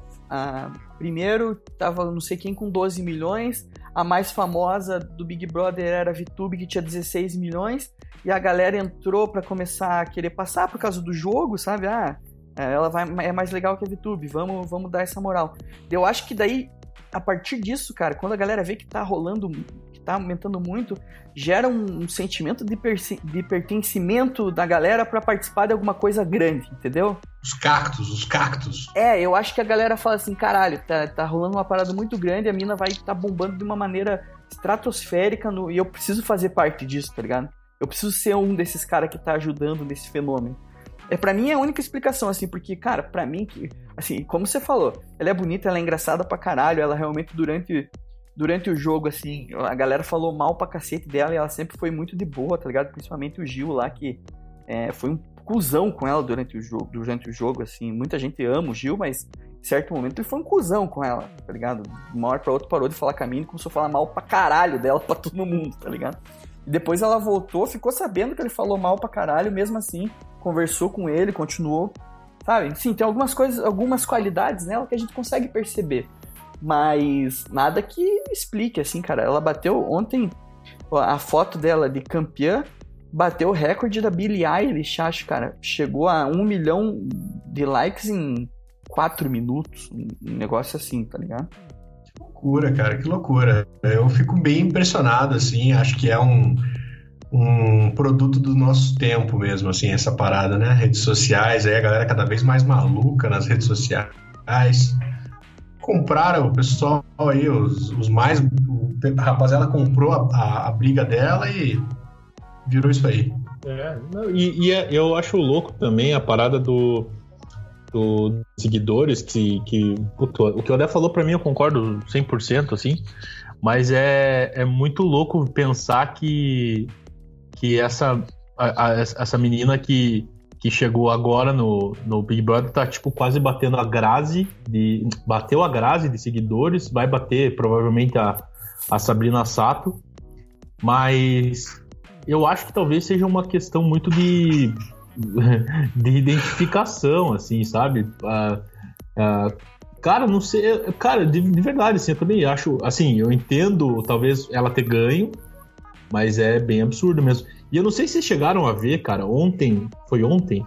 Speaker 2: primeiro tava não sei quem com 12 milhões, a mais famosa do Big Brother era a VTube, que tinha 16 milhões, e a galera entrou para começar a querer passar por causa do jogo, sabe? Ah, é, ela vai, é mais legal que a VTube, vamos, vamos dar essa moral. Eu acho que daí, a partir disso, cara, quando a galera vê que tá rolando, que tá aumentando muito, gera um, um sentimento de, de pertencimento da galera para participar de alguma coisa grande, entendeu?
Speaker 4: Os cactos, os cactos.
Speaker 2: É, eu acho que a galera fala assim, caralho, tá, tá rolando uma parada muito grande, a mina vai estar tá bombando de uma maneira estratosférica no, e eu preciso fazer parte disso, tá ligado? Eu preciso ser um desses caras que tá ajudando nesse fenômeno. É para mim é a única explicação assim, porque cara, para mim que assim, como você falou, ela é bonita, ela é engraçada pra caralho, ela realmente durante durante o jogo assim, a galera falou mal pra cacete dela e ela sempre foi muito de boa, tá ligado? Principalmente o Gil lá que é, foi um cuzão com ela durante o jogo, durante o jogo, assim. Muita gente ama o Gil, mas em certo momento ele foi um cuzão com ela, tá ligado? De uma hora pra outra parou de falar caminho e começou a falar mal pra caralho dela pra todo mundo, tá ligado? E depois ela voltou, ficou sabendo que ele falou mal pra caralho, mesmo assim, conversou com ele, continuou. Sabe? Sim, tem algumas coisas, algumas qualidades nela que a gente consegue perceber. Mas nada que explique, assim, cara. Ela bateu ontem a foto dela de campeã bateu o recorde da Billie Eilish, acho, cara. Chegou a um milhão de likes em quatro minutos. Um negócio assim, tá ligado?
Speaker 4: Que loucura, cara, que loucura. Eu fico bem impressionado, assim. Acho que é um, um produto do nosso tempo mesmo, assim, essa parada, né? Redes sociais, aí a galera cada vez mais maluca nas redes sociais. Compraram o pessoal aí, os, os mais. A rapaziada comprou a, a, a briga dela e virou isso aí.
Speaker 3: É, não, e, e é, eu acho louco também a parada do, do seguidores que, que o, o que o Odé falou para mim eu concordo 100% assim, mas é, é muito louco pensar que que essa a, a, essa menina que, que chegou agora no, no Big Brother tá tipo quase batendo a Grazi de bateu a Grazi de seguidores, vai bater provavelmente a, a Sabrina Sato, mas eu acho que talvez seja uma questão muito de, de identificação, assim, sabe? Uh, uh, cara, não sei. Cara, de, de, verdade, assim, eu também acho. Assim, eu entendo talvez ela ter ganho, mas é bem absurdo mesmo. E eu não sei se vocês chegaram a ver, cara, ontem, foi ontem,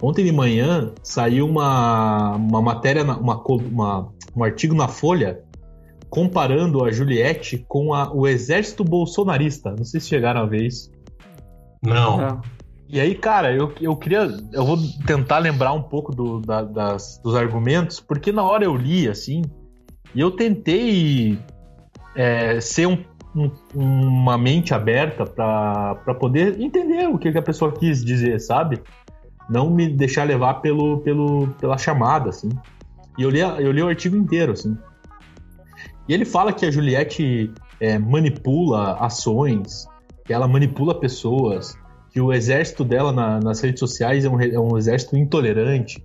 Speaker 3: ontem de manhã saiu uma, uma matéria, uma, uma, um artigo na Folha comparando a Juliette com a, o exército bolsonarista. Não sei se chegaram a ver isso.
Speaker 4: Não. É.
Speaker 3: E aí, cara, eu, eu queria. Eu vou tentar lembrar um pouco do, da, das, dos argumentos, porque na hora eu li, assim, e eu tentei é, ser um, um, uma mente aberta para poder entender o que, que a pessoa quis dizer, sabe? Não me deixar levar pelo, pelo, pela chamada, assim. E eu li, eu li o artigo inteiro, assim. E ele fala que a Juliette é, manipula ações, que ela manipula pessoas, que o exército dela na, nas redes sociais é um, é um, exército intolerante.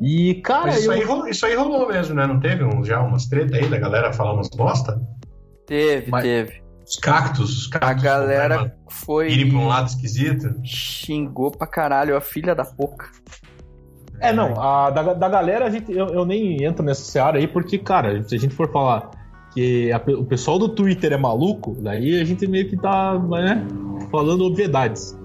Speaker 3: E, cara.
Speaker 4: Mas isso, eu... aí rolou, isso aí rolou mesmo, né? Não teve um, já umas treta aí da galera falar umas bosta?
Speaker 2: Teve, Mas... teve.
Speaker 4: Os cactos, os cactos.
Speaker 2: A galera foi.
Speaker 4: Irem pra um lado esquisito.
Speaker 2: Xingou pra caralho a filha da poca.
Speaker 3: É, não, a, da, da galera a gente, eu, eu nem entro nessa seara aí, porque, cara, se a gente for falar que a, o pessoal do Twitter é maluco, daí a gente meio que tá, né, falando obviedades.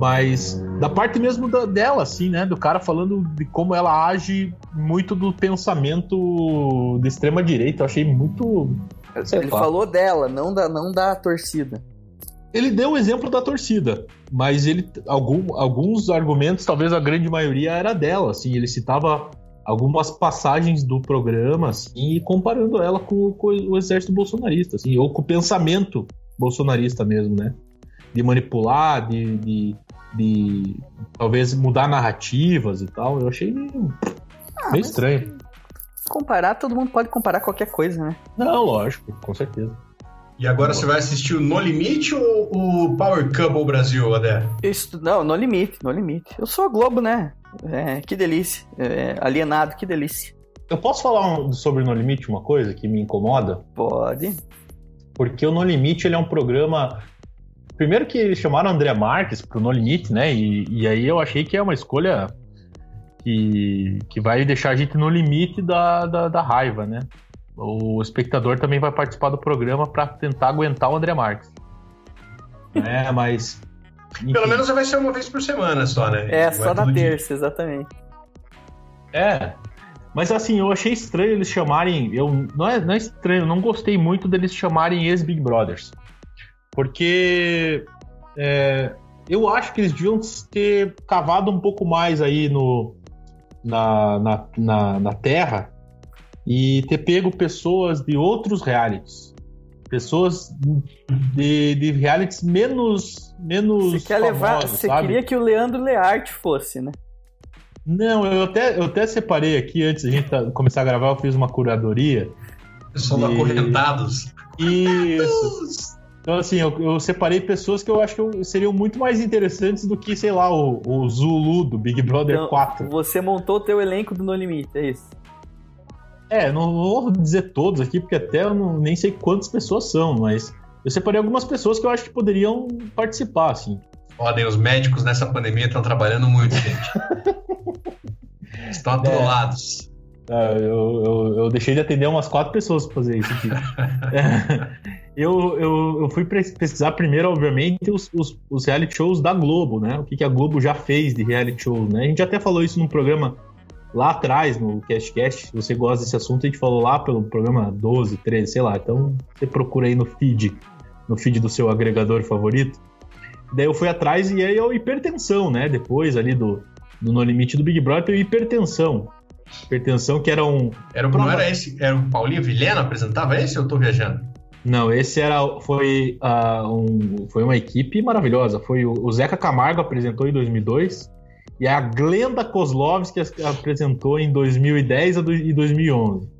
Speaker 3: Mas da parte mesmo da, dela, assim, né, do cara falando de como ela age muito do pensamento de extrema direita, eu achei muito.
Speaker 2: Ele falou dela, não da, não da torcida
Speaker 3: ele deu o exemplo da torcida, mas ele algum, alguns argumentos, talvez a grande maioria era dela, assim, ele citava algumas passagens do programa, assim, e comparando ela com, com, o exército bolsonarista, assim, ou com o pensamento bolsonarista mesmo, né? De manipular, de, de, de talvez mudar narrativas e tal. Eu achei meio, ah, meio estranho.
Speaker 2: Comparar, todo mundo pode comparar qualquer coisa, né?
Speaker 3: Não, lógico, com certeza.
Speaker 4: E agora você vai assistir o No Limite ou o Power Couple Brasil, Adé?
Speaker 2: Isso, não, No Limite, No Limite. Eu sou a Globo, né? É, que delícia. É, alienado, que delícia.
Speaker 3: Eu posso falar sobre o No Limite uma coisa que me incomoda?
Speaker 2: Pode.
Speaker 3: Porque o No Limite ele é um programa. Primeiro que eles chamaram André Marques pro No Limite, né? E, e aí eu achei que é uma escolha que, que vai deixar a gente no limite da, da, da raiva, né? o espectador também vai participar do programa para tentar aguentar o André Marques. É, mas.
Speaker 4: enfim. Pelo menos vai ser uma vez por semana só, né?
Speaker 2: É,
Speaker 4: Vai
Speaker 2: só na
Speaker 4: todo dia.
Speaker 2: terça, exatamente.
Speaker 3: É. Mas assim, eu achei estranho eles chamarem. Eu, não, é, não é estranho, eu não gostei muito deles chamarem ex-Big Brothers. Porque. é, eu acho que eles deviam ter cavado um pouco mais aí no, na, na, na, na Terra e ter pego pessoas de outros realities. Pessoas de, de realities menos. menos
Speaker 2: Você quer levar.
Speaker 3: famosos,
Speaker 2: Você
Speaker 3: sabe?
Speaker 2: queria que o Leandro Learte fosse, né?
Speaker 3: Não, eu até, eu até separei aqui antes da gente tá- começar a gravar, eu fiz uma curadoria.
Speaker 4: Pessoal do
Speaker 3: E-
Speaker 4: Acorrentados.
Speaker 3: Isso. Então, assim, eu, eu separei pessoas que eu acho que eu- seriam muito mais interessantes do que, sei lá, o, o Zulu do Big Brother
Speaker 2: Então,
Speaker 3: 4.
Speaker 2: Você montou o teu elenco do No Limite, é isso.
Speaker 3: É, não vou dizer todos aqui, porque até eu não, nem sei quantas pessoas são, mas eu separei algumas pessoas que eu acho que poderiam participar, assim.
Speaker 4: Podem, os médicos nessa pandemia estão trabalhando muito, gente. Estão atolados.
Speaker 3: Ah, eu, eu, eu deixei de atender umas quatro pessoas pra fazer isso aqui. É, eu, eu, eu fui pesquisar primeiro, obviamente, os, os, os reality shows da Globo, né? O que, que a Globo já fez de reality show, né? A gente até falou isso num programa lá atrás, no CastCast. Se você gosta desse assunto, a gente falou lá pelo programa 12, 13, sei lá. Então você procura aí no feed, no feed do seu agregador favorito. Daí eu fui atrás e aí é o hipertensão, né? Depois ali do, do No Limite do Big Brother, tem o hipertensão. Hipertensão que era um.
Speaker 4: Era, o- não era esse? Era o Paulinho Vilhena apresentava esse ou eu tô viajando?
Speaker 3: Não, esse era foi, ah, um, foi uma equipe maravilhosa. Foi o, o Zeca Camargo apresentou em 2002 e a Glenda Kozlovski apresentou em 2010 a do- e 2011.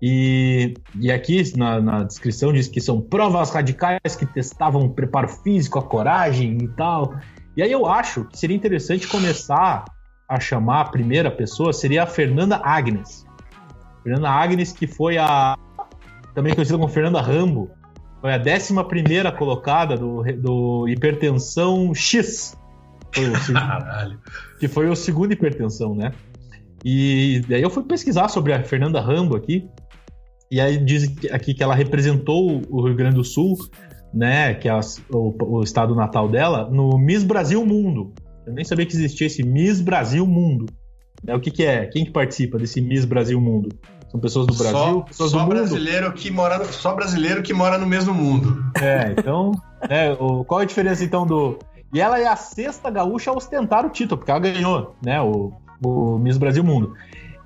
Speaker 3: E, e aqui na, na descrição diz que são provas radicais que testavam o preparo físico, a coragem e tal. E aí eu acho que seria interessante começar a chamar a primeira pessoa, seria a Fernanda Agnes. Fernanda Agnes, que foi a, também conhecida como Fernanda Rambo, foi a 11 colocada do, do Hipertensão X, foi o seg-
Speaker 4: Caralho.
Speaker 3: que foi o segundo Hipertensão, né? E daí eu fui pesquisar sobre a Fernanda Rambo aqui, e aí diz aqui que ela representou o Rio Grande do Sul, né, que é o, o estado natal dela, no Miss Brasil Mundo. Eu nem sabia que existia esse Miss Brasil Mundo. Né, o que, que é? Quem que participa desse Miss Brasil Mundo? São pessoas do Brasil,
Speaker 4: Só,
Speaker 3: pessoas
Speaker 4: só
Speaker 3: do mundo.
Speaker 4: brasileiro que mora no, só brasileiro que mora no mesmo mundo.
Speaker 3: É, então, né, o- qual é a diferença então do. E ela é a sexta gaúcha a ostentar o título, porque ela ganhou, né, o, o Miss Brasil Mundo.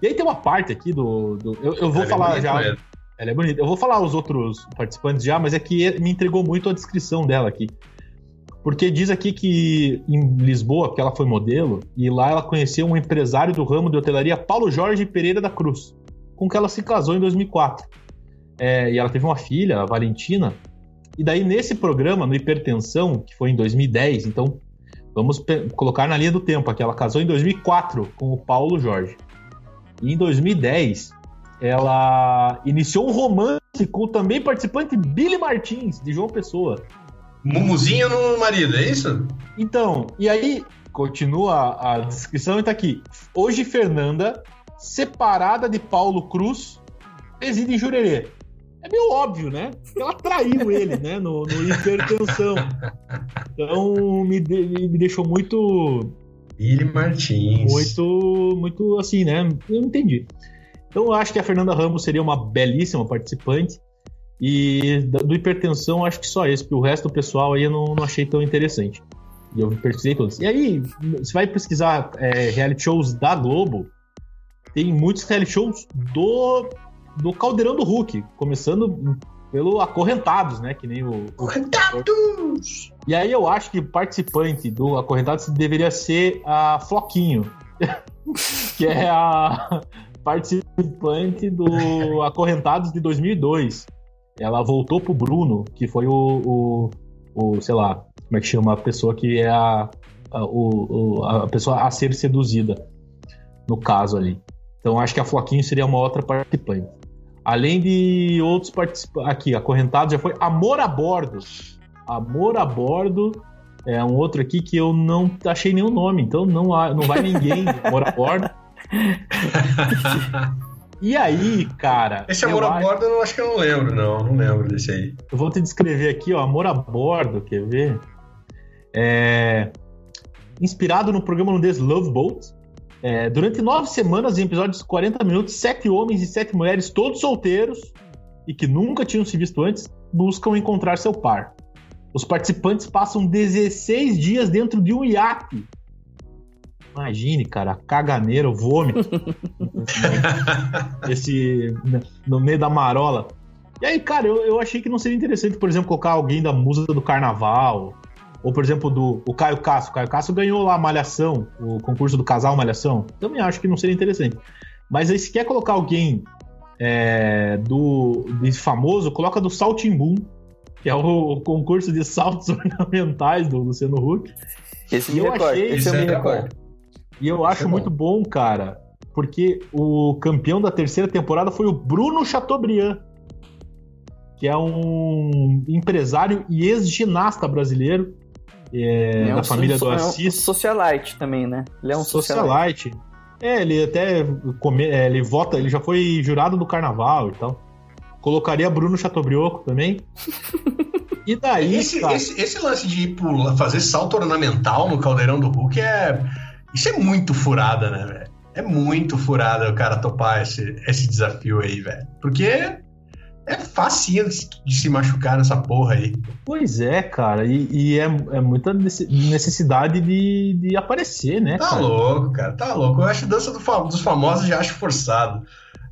Speaker 3: E aí tem uma parte aqui do. do- eu, eu vou
Speaker 4: Ela é
Speaker 3: falar
Speaker 4: bonita
Speaker 3: já.
Speaker 4: mesmo.
Speaker 3: Ela é bonita. Eu vou falar os outros participantes já, mas é que me entregou muito a descrição dela aqui. Porque diz aqui que em Lisboa, que ela foi modelo, e lá ela conheceu um empresário do ramo de hotelaria, Paulo Jorge Pereira da Cruz, com que ela se casou em 2004. É, e ela teve uma filha, a Valentina. E daí, nesse programa, no Hipertensão, que foi em 2010, então vamos colocar na linha do tempo aqui. Ela casou em 2004 com o Paulo Jorge. E em 2010, ela iniciou um romance com o também participante Billy Martins, de João Pessoa.
Speaker 4: Mumuzinho no marido, é isso?
Speaker 3: Então, e aí, continua a descrição e tá aqui. Hoje, Fernanda, separada de Paulo Cruz, reside em Jurerê. É meio óbvio, né? Ela traiu ele, né? No, no hipertensão. Então, me, de- me deixou muito
Speaker 4: Billy Martins.
Speaker 3: muito, muito assim, né? Eu não entendi. Então eu acho que a Fernanda Ramos seria uma belíssima participante. E do hipertensão, acho que só esse, porque o resto do pessoal aí eu não, não achei tão interessante. E eu pesquisei todos. E aí, você vai pesquisar é, reality shows da Globo, tem muitos reality shows do, do Caldeirão do Hulk, começando pelo Acorrentados, né? Que nem o, o
Speaker 4: Correntados!
Speaker 3: e aí eu acho que participante do Acorrentados deveria ser a Floquinho, que é a participante do Acorrentados de 2002. Ela voltou pro Bruno, que foi o, o, o, sei lá, como é que chama a pessoa que é a, a, o- a pessoa a ser seduzida, no caso ali. Então acho que a Floquinho seria uma outra participante. Além de outros participantes. Aqui, Acorrentados já foi Amor a Bordo. Amor a Bordo é um outro aqui que eu não achei nenhum nome, então não, há- não vai ninguém Amor a Bordo. E aí, cara.
Speaker 4: Esse amor a bordo eu acho que eu não lembro, não. Não lembro desse aí.
Speaker 3: Eu vou te descrever aqui, ó. Amor a bordo, quer ver? É. Inspirado no programa holandês Love Boat. É, durante nove semanas, em episódios de 40 minutos, sete homens e sete mulheres, todos solteiros e que nunca tinham se visto antes, buscam encontrar seu par. Os participantes passam 16 dias dentro de um iate. Imagine, cara, caganeira, vômito. esse. no meio da marola. E aí, cara, eu, eu achei que não seria interessante, por exemplo, colocar alguém da música do carnaval. Ou, por exemplo, do o Caio Castro. O Caio Castro ganhou lá a Malhação, o concurso do casal Malhação. Também acho que não seria interessante. Mas aí, se quer colocar alguém é, do de famoso, coloca do Saltimbum, que é o concurso de saltos ornamentais do Luciano Huck.
Speaker 2: Esse me recordo, achei, esse eu me recordo.
Speaker 3: E eu acho é muito bom, cara, porque o campeão da terceira temporada foi o Bruno Chateaubriand, que é um empresário e ex-ginasta brasileiro é, é da família do Assis.
Speaker 2: É um socialite também, né?
Speaker 3: Ele é um socialite. socialite. É, ele até come, é, ele vota, ele já foi jurado do carnaval e tal. Colocaria Bruno Chateaubriand também.
Speaker 4: E daí. Esse, cara... esse, esse, lance de pular, fazer salto ornamental no caldeirão do Hulk é. Isso é muito furada, né, velho? É muito furada o cara topar esse, esse desafio aí, velho. Porque é facinho de se machucar nessa porra aí.
Speaker 3: Pois é, cara. E, e é, é, muita necessidade de, de aparecer, né?
Speaker 4: Tá cara? louco, cara. Tá louco. Eu acho dança do, dos famosos já acho forçado.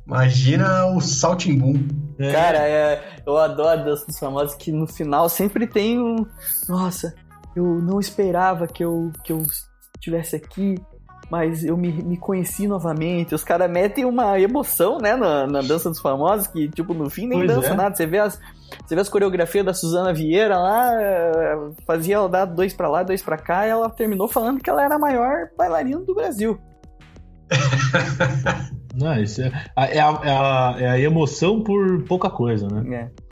Speaker 4: Imagina o Saltimbum.
Speaker 2: É. Cara, é, eu adoro a dança dos famosos que no final sempre tem um. Nossa, eu não esperava que eu, que eu estivesse aqui, mas eu me, me conheci novamente. Os caras metem uma emoção, né, na, na, dança dos famosos, que, tipo, no fim nem pois dança é. nada. Você vê as. Você vê as coreografias da Suzana Vieira lá, fazia ela dar dois para lá, dois para cá, e ela terminou falando que ela era a maior bailarina do Brasil.
Speaker 3: Não, isso é, é, a, é, a, é a emoção por pouca coisa, né? É.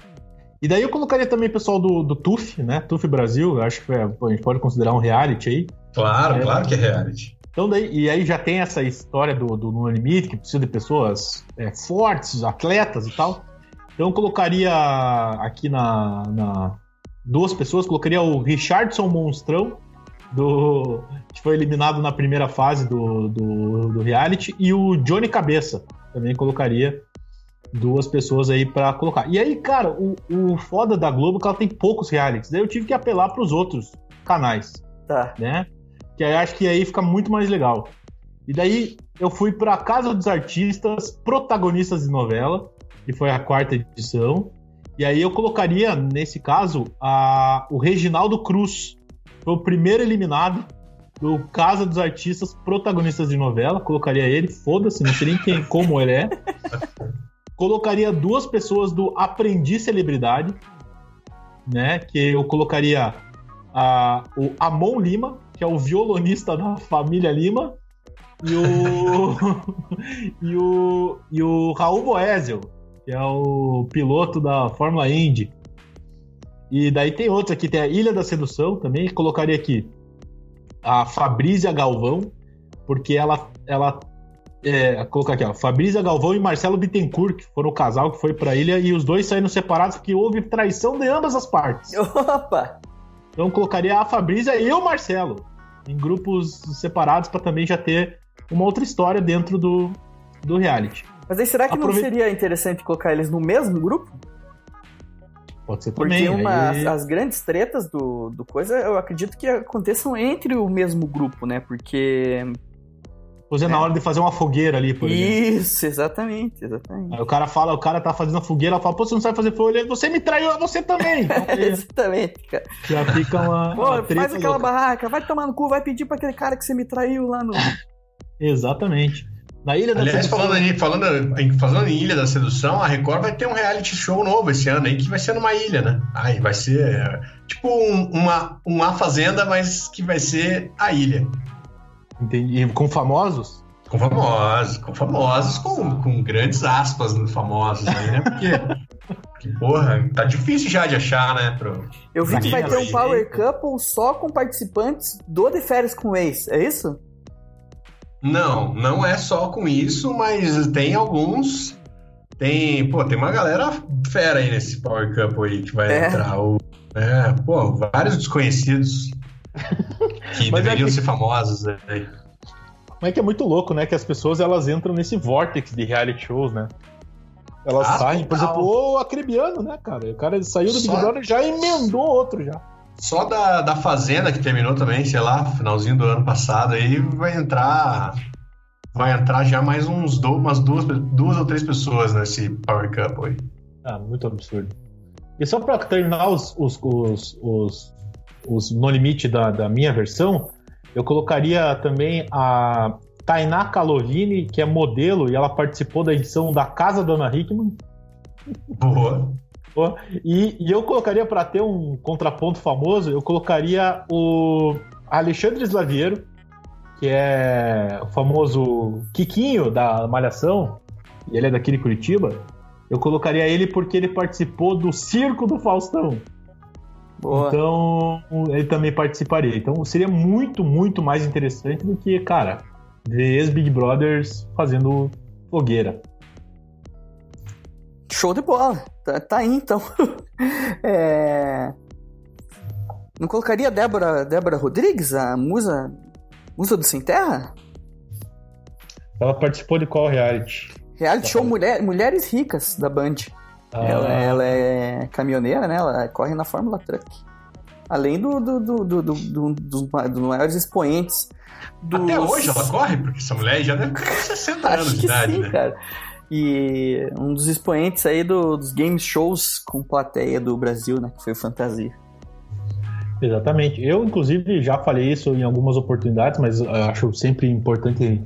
Speaker 3: E daí eu colocaria também o pessoal do, do TUF, né? TUF Brasil, acho que é, a gente pode considerar um reality aí.
Speaker 4: Claro, é, claro que é reality.
Speaker 3: Então daí, e aí já tem essa história do, do No Limite, que precisa de pessoas é, fortes, atletas e tal. Então eu colocaria aqui na, na, duas pessoas, colocaria o Richardson Monstrão, do, que foi eliminado na primeira fase do, do, do reality, e o Johnny Cabeça. Também colocaria duas pessoas aí para colocar. E aí, cara, o, o foda da Globo é que ela tem poucos realities. Daí eu tive que apelar para os outros canais.
Speaker 2: Tá.
Speaker 3: Né? Que aí acho que aí fica muito mais legal. E daí eu fui para Casa dos Artistas Protagonistas de Novela, que foi a quarta edição. E aí eu colocaria, nesse caso, a, o Reginaldo Cruz. Foi o primeiro eliminado do Casa dos Artistas Protagonistas de Novela. Colocaria ele, foda-se, não sei nem quem, como ele é. Colocaria duas pessoas do Aprendiz Celebridade, né? Que eu colocaria a, o Amon Lima, que é o violonista da família Lima, e o, e o, e o Raul Boesel, que é o piloto da Fórmula Indy. E daí tem outro aqui, tem a Ilha da Sedução também, colocaria aqui a Fabrícia Galvão, porque ela, ela é, colocar aqui, ó, Fabrícia Galvão e Marcelo Bittencourt, que foram o casal que foi pra ilha, e os dois saíram separados porque houve traição de ambas as partes.
Speaker 2: Opa!
Speaker 3: Então colocaria a Fabrícia e o Marcelo em grupos separados para também já ter uma outra história dentro do, do reality.
Speaker 2: Mas aí será que Aprove... não seria interessante colocar eles no mesmo grupo?
Speaker 3: Pode ser também.
Speaker 2: Porque uma, aí... as, grandes tretas do, do coisa, eu acredito que aconteçam entre o mesmo grupo, né? Porque
Speaker 3: Pois é, na hora de fazer uma fogueira ali, por
Speaker 2: exemplo. Isso, exatamente, exatamente.
Speaker 3: Aí o cara fala, o cara tá fazendo a fogueira, ela fala, pô, você não sabe fazer fogueira, você me traiu, você também. Então,
Speaker 2: exatamente, cara.
Speaker 3: Já fica uma. Pô, uma
Speaker 2: faz aquela louca. barraca, vai tomar no cu, vai pedir pra aquele cara que você me traiu lá no.
Speaker 3: exatamente. Na Ilha da
Speaker 4: Aliás, Sedução. Falando, aí, falando, falando em Ilha da Sedução, a Record vai ter um reality show novo esse ano aí, que vai ser numa ilha, né? Aí vai ser tipo um, uma, uma fazenda, mas que vai ser a ilha.
Speaker 3: Entendi. E com famosos?
Speaker 4: Com famosos, com famosos, com, com grandes aspas no famosos aí, né? Porque, porra, tá difícil já de achar, né? Pro...
Speaker 2: Eu vi que vai ter um Power Couple só com participantes do De Férias com Ex, é isso?
Speaker 4: Não, não é só com isso, mas tem alguns. Tem, pô, tem uma galera fera aí nesse Power Cup aí que vai
Speaker 2: É.
Speaker 4: entrar. O, é, pô, vários desconhecidos que
Speaker 3: Mas é
Speaker 4: deveriam
Speaker 3: que-
Speaker 4: ser famosos aí.
Speaker 3: Mas é que é muito louco, né? Que as pessoas elas entram nesse vortex de reality shows, né? Elas
Speaker 4: Ah,
Speaker 3: saem, por exemplo, o Acrebiano, né, cara? O cara saiu do Big
Speaker 4: Só-
Speaker 3: Brother e já emendou outro já.
Speaker 4: Só da, da Fazenda que terminou também, sei lá, finalzinho do ano passado, aí vai entrar. Vai entrar já mais uns do, umas duas, duas ou três pessoas nesse Power Cup aí.
Speaker 3: Ah, muito absurdo. E só pra terminar os, os, os, os, os no limite da, da minha versão, eu colocaria também a Tainá Calovini, que é modelo, e ela participou da edição da Casa da Ana Hickman.
Speaker 4: Boa.
Speaker 3: Ó, E, e eu colocaria, para ter um contraponto famoso, eu colocaria o Alexandre Slaviero, que é o famoso Quiquinho da Malhação, e ele é daqui de Curitiba. Eu colocaria ele porque ele participou do Circo do Faustão.
Speaker 2: Boa.
Speaker 3: Então, ele também participaria. Então, seria muito, muito mais interessante do que, cara, ver ex-Big Brothers fazendo fogueira.
Speaker 2: Show de bola. Tá, tá aí, então. É, Não colocaria Débora, Débora Rodrigues, a musa, musa do Sem Terra?
Speaker 3: Ela participou de qual reality?
Speaker 2: Reality show Mulher- Mulheres Ricas da Band.
Speaker 3: Ah,
Speaker 2: Ela, ela é caminhoneira, né? Ela corre na Fórmula Truck. Além do, do, do, do- do- do- dos, ma- dos maiores expoentes. Dos...
Speaker 4: Até hoje ela corre, porque essa mulher já deve ter uns 60 anos
Speaker 2: Acho
Speaker 4: de idade,
Speaker 2: sim,
Speaker 4: né?
Speaker 2: cara. E um dos expoentes aí do- dos game shows com plateia do Brasil, né? Que foi o Fantasia.
Speaker 3: Exatamente. Eu, inclusive, já falei isso em algumas oportunidades, mas eu acho sempre importante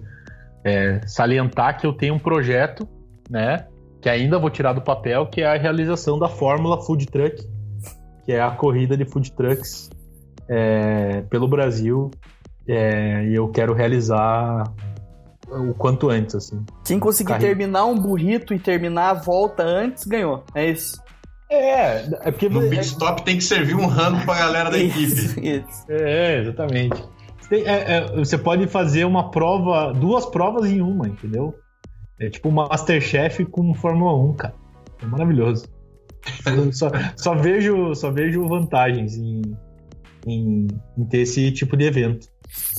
Speaker 3: é, salientar que eu tenho um projeto, né? Que ainda vou tirar do papel, que é a realização da Fórmula Food Truck, que é a corrida de food trucks é, pelo Brasil. é, e eu quero realizar o quanto antes, assim.
Speaker 2: Quem conseguir terminar um burrito e terminar a volta antes, ganhou. É isso.
Speaker 3: É, é porque.
Speaker 4: No pit stop tem que servir um ramo pra galera da
Speaker 2: Isso,
Speaker 4: equipe.
Speaker 2: isso.
Speaker 3: É, exatamente. Tem- é, é, você pode fazer uma prova, duas provas em uma, entendeu? É tipo Masterchef com Fórmula 1, cara. É maravilhoso. Só, só vejo, só vejo vantagens em, em, em ter esse tipo de evento.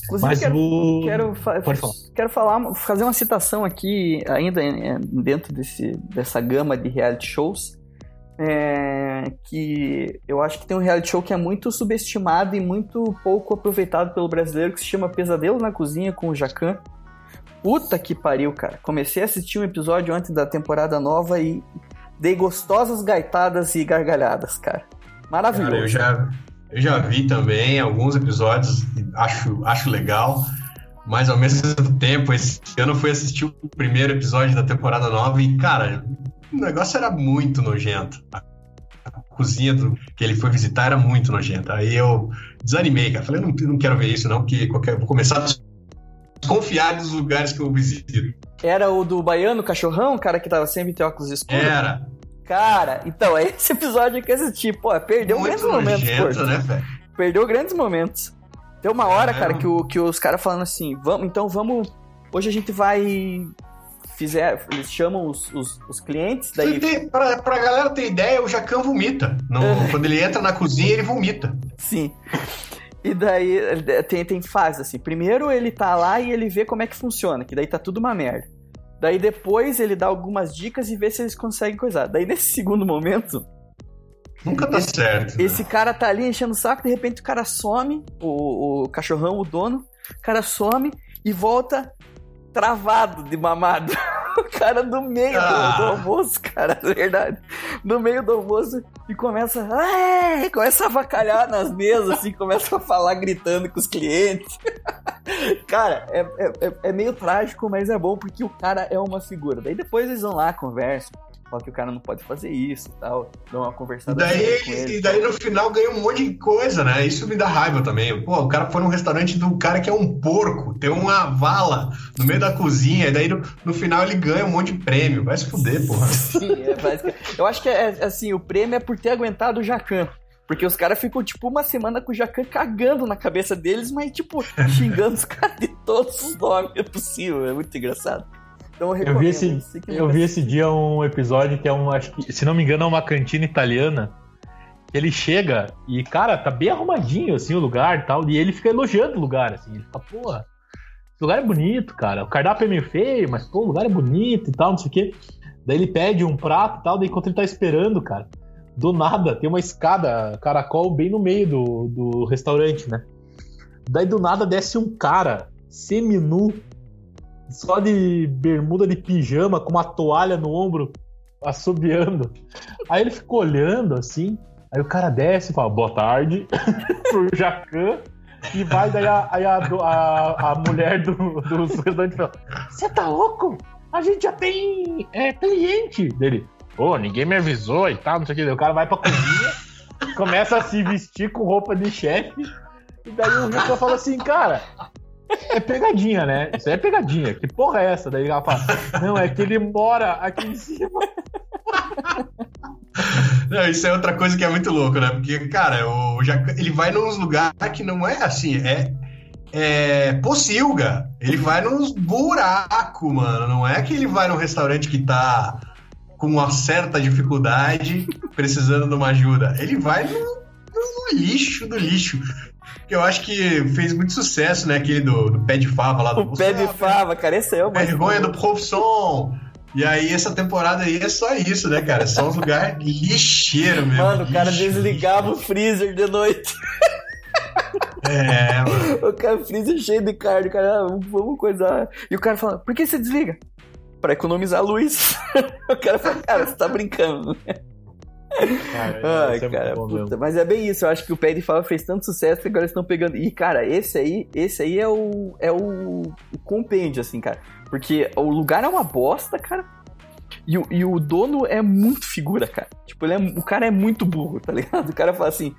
Speaker 2: Inclusive,
Speaker 3: Mas
Speaker 2: quero,
Speaker 3: o.
Speaker 2: quero,
Speaker 3: Pode falar.
Speaker 2: quero falar, fazer uma citação aqui, ainda é, dentro desse, dessa gama de reality shows. é, que eu acho que tem um reality show que é muito subestimado e muito pouco aproveitado pelo brasileiro, que se chama Pesadelo na Cozinha com o Jacan. Puta que pariu, cara. Comecei a assistir um episódio antes da temporada nova e dei gostosas gaitadas e gargalhadas, cara. Maravilhoso.
Speaker 4: Cara, eu já, eu já vi também alguns episódios, acho, acho legal, mas ao mesmo tempo, esse ano fui assistir o primeiro episódio da temporada nova e, cara, o negócio era muito nojento. A cozinha do, que ele foi visitar era muito nojenta. Aí eu desanimei, cara. Falei, não, não quero ver isso, não, porque qualquer, vou começar a desconfiar dos lugares que eu visito.
Speaker 2: Era o do baiano cachorrão, o cara que tava sempre de óculos escuros?
Speaker 4: Era
Speaker 2: Cara, então, é esse episódio que eu assisti. Pô, perdeu
Speaker 4: muito
Speaker 2: grandes momentos,
Speaker 4: nojento, né, velho?
Speaker 2: Perdeu grandes momentos. Tem uma hora,
Speaker 4: É.
Speaker 2: cara, que, o, que os caras falando assim, vamos, então vamos. Hoje a gente vai. Fizer, eles chamam os, os, os clientes, daí.
Speaker 4: Tem- Pra, pra galera ter ideia, o Jacan vomita. No-
Speaker 2: É.
Speaker 4: Quando ele entra na cozinha, ele vomita.
Speaker 2: Sim. E daí tem, tem fase assim. Primeiro ele tá lá e ele vê como é que funciona, que daí tá tudo uma merda. Daí depois ele dá algumas dicas e vê se eles conseguem coisar. Daí nesse segundo momento,
Speaker 4: Nunca tá certo. né?
Speaker 2: esse cara tá ali enchendo o saco, de repente o cara some, o, o cachorrão, o dono, o cara some e volta travado de mamado. O cara do meio do- do,
Speaker 4: Ah.
Speaker 2: almoço, cara, é verdade. No meio do almoço e começa. "Ai", começa a avacalhar nas mesas, assim, começa a falar gritando com os clientes. cara, é, é, é- é meio trágico, mas é bom porque o cara é uma figura. Daí depois eles vão lá, conversam, falam que o cara não pode fazer isso e tal, dão uma
Speaker 4: E
Speaker 2: conversada com
Speaker 4: daí,
Speaker 2: ele.
Speaker 4: e daí no final ganha um monte de coisa, né? Isso me dá raiva também. Pô, o cara foi num restaurante do cara que é um porco, tem uma vala no meio da cozinha, e daí no, no final ele ganha um monte de prêmio. Vai se fuder, porra.
Speaker 2: Sim, é basic- Eu acho que é assim, o prêmio é por ter aguentado o Jacan. Porque os caras ficam, tipo, uma semana com o Jacan cagando na cabeça deles, mas, tipo, xingando os caras de todos os nomes possível. É muito engraçado. Então eu,
Speaker 3: eu vi esse, eu vi esse dia um episódio que é um, acho que, se não me engano, é uma cantina italiana. Ele chega e, cara, tá bem arrumadinho, assim, o lugar e tal. E ele fica elogiando o lugar, assim. Ele fica, porra, esse lugar é bonito, cara. O cardápio é meio feio, mas, pô, o lugar é bonito e tal, não sei o quê. Daí ele pede um prato e tal, daí enquanto ele tá esperando, cara, do nada tem uma escada caracol bem no meio do, do restaurante, né? Daí do nada desce um cara seminu, só de bermuda de pijama, com uma toalha no ombro, assobiando. Aí ele ficou olhando assim, aí o cara desce e fala, boa tarde, pro Jacan. E vai, daí a, a, a, a mulher do, do restaurante fala: Você tá louco? a gente já tem é, cliente dele. Pô, ninguém me avisou e tal, não sei o que. o cara vai pra cozinha, começa a se vestir com roupa de chefe, e daí o Rico fala assim, cara, é pegadinha, né? Isso aí é pegadinha. Que porra é essa? Daí ela fala, não, é que ele mora aqui em cima.
Speaker 4: Não, isso é outra coisa que é muito louco, né? Porque, cara, o ele vai nos lugares que não é assim, é é, pocilga. Ele vai nos buracos, mano. Não é que ele vai num restaurante que tá com uma certa dificuldade, precisando de uma ajuda. Ele vai no, no lixo do lixo. Que eu acho que fez muito sucesso, né? Aquele do, do pé de fava lá do
Speaker 2: O pé de fava, cara, esse é o.
Speaker 4: Vergonha do profissão. E aí, essa temporada aí é só isso, né, cara? É só uns lugares lixeiro mesmo.
Speaker 2: Mano, o cara desligava o freezer de noite.
Speaker 4: É, mano.
Speaker 2: O cara freezer cheio de carne, cara, vamos coisar. E o cara fala, por que você desliga? Pra economizar luz. o cara fala, cara, você tá brincando. Cara, Ai, é cara, puta, mas é bem isso. Eu acho que o Pé de Fava fez tanto sucesso que agora eles estão pegando. E, cara, esse aí, esse aí é o, é o, o compêndio, assim, cara. Porque o lugar é uma bosta, cara. E, e o dono é muito figura, cara. Tipo, ele é, o cara é muito burro, tá ligado? O cara fala assim.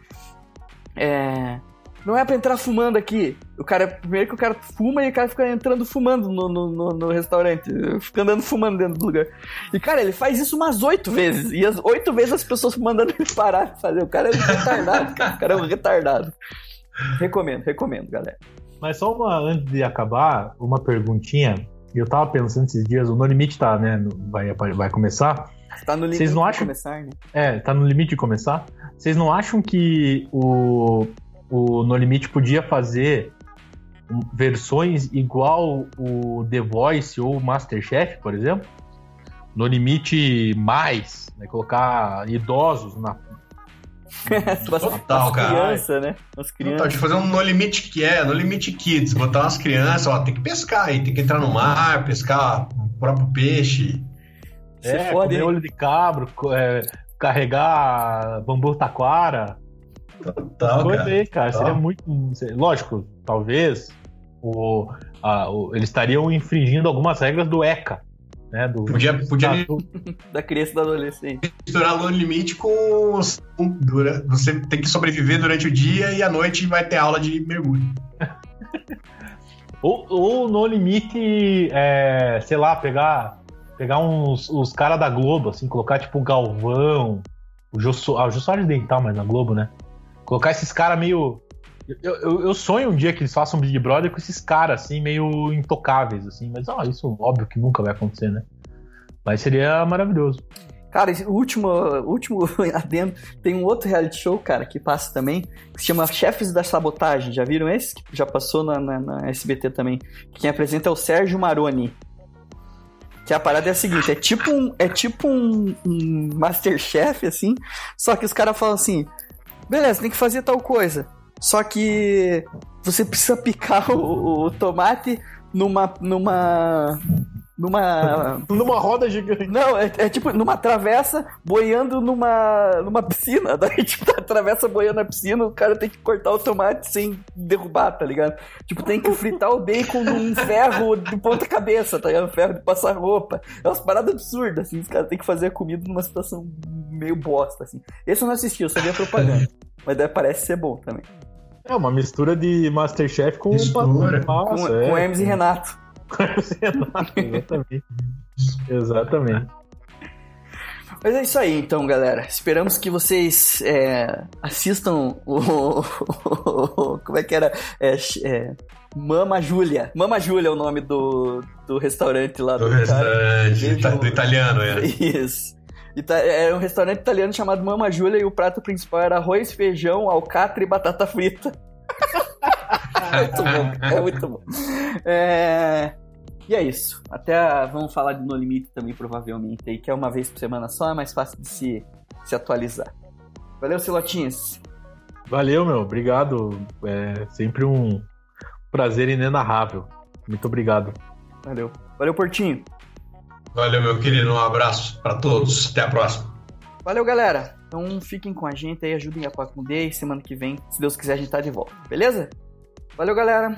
Speaker 2: É. Não é pra entrar fumando aqui. O cara, primeiro que o cara fuma e o cara fica entrando fumando no, no, no, no restaurante. Fica andando fumando dentro do lugar. E, cara, ele faz isso umas oito vezes. E as oito vezes as pessoas mandando ele parar de fazer. O cara é um retardado, cara. O cara é um retardado. Recomendo, recomendo, galera.
Speaker 3: Mas só uma, antes de acabar, uma perguntinha. Eu tava pensando esses dias, o No Limite tá, né? Vai, vai começar.
Speaker 2: Tá no limite Vocês não acham... de começar, né?
Speaker 3: É, tá no limite de começar. Vocês não acham que o o No Limite podia fazer versões igual o The Voice ou o Masterchef, por exemplo. No Limite mais, né? colocar idosos na.
Speaker 2: Total, cara. Criança, né?
Speaker 4: As crianças. De fazer um No Limite que é, No Limite Kids, botar umas crianças, ó, tem que pescar aí, tem que entrar no mar, pescar o próprio peixe.
Speaker 3: É, comer olho de cabro, é, carregar bambu taquara.
Speaker 4: Total, cara.
Speaker 3: Aí, cara. Seria muito. Lógico, talvez o, a, o, eles estariam infringindo algumas regras do ECA. Né, do,
Speaker 4: podia, podia
Speaker 2: da criança e da adolescente.
Speaker 4: Misturar no limite com. Dura, você tem que sobreviver durante o dia e à noite vai ter aula de mergulho.
Speaker 3: ou, ou no limite, é, sei lá, pegar pegar uns os caras da Globo, assim, colocar tipo o Galvão, o Jô, ah, o Jô Soares Dental, mas na Globo, né? Colocar esses caras meio. Eu, eu, eu, sonho um dia que eles façam Big Brother com esses caras, assim, meio intocáveis, assim. Mas, ó, isso óbvio que nunca vai acontecer, né? Mas seria maravilhoso.
Speaker 2: Cara, esse último, último adendo, tem um outro reality show, cara, que passa também, que se chama Chefes da Sabotagem. Já viram esse? Que já passou na, na, na SBT também. Quem apresenta é o Sérgio Maroni. Que a parada é a seguinte, é tipo um, é tipo um, um Masterchef, assim, só que os caras falam assim, beleza, tem que fazer tal coisa. Só que você precisa picar o, o tomate numa. numa. Numa.
Speaker 3: numa roda gigante.
Speaker 2: Não, é, é, tipo numa travessa boiando numa. numa piscina. Daí, tipo, a travessa boiando na piscina, o cara tem que cortar o tomate sem derrubar, tá ligado? Tipo, tem que fritar o bacon num ferro de ponta-cabeça, tá ligado? Um ferro de passar roupa. É umas paradas absurdas, assim. Os caras têm que fazer a comida numa situação meio bosta, assim. Esse eu não assisti, eu só vi a propaganda. Mas daí parece ser bom também.
Speaker 3: É uma mistura de Masterchef com
Speaker 2: mistura. Nossa, com, é.
Speaker 3: com Hermes e Renato. Exatamente. exatamente.
Speaker 2: Mas é isso aí, então, galera. Esperamos que vocês é, assistam o, Como é que era? É, é, Mama Júlia. Mama Júlia é o nome do, do restaurante lá
Speaker 4: do, do restaurante do italiano, é.
Speaker 2: Isso. Era um restaurante italiano chamado Mama Júlia e o prato principal era arroz, feijão, alcatra e batata frita. é muito bom, é muito bom. É... E é isso. Até a... vamos falar de No Limite também, provavelmente, aí, que é uma vez por semana só, é mais fácil de se, se atualizar. Valeu, Silotinhas.
Speaker 3: Valeu, meu. Obrigado. É sempre um prazer inenarrável. Muito obrigado.
Speaker 2: Valeu. Valeu, Portinho.
Speaker 4: Valeu, meu querido. Um abraço para todos. Até a próxima.
Speaker 2: Valeu, galera. Então fiquem com a gente aí, ajudem a Pacundê e semana que vem, se Deus quiser, a gente tá de volta. Beleza? Valeu, galera!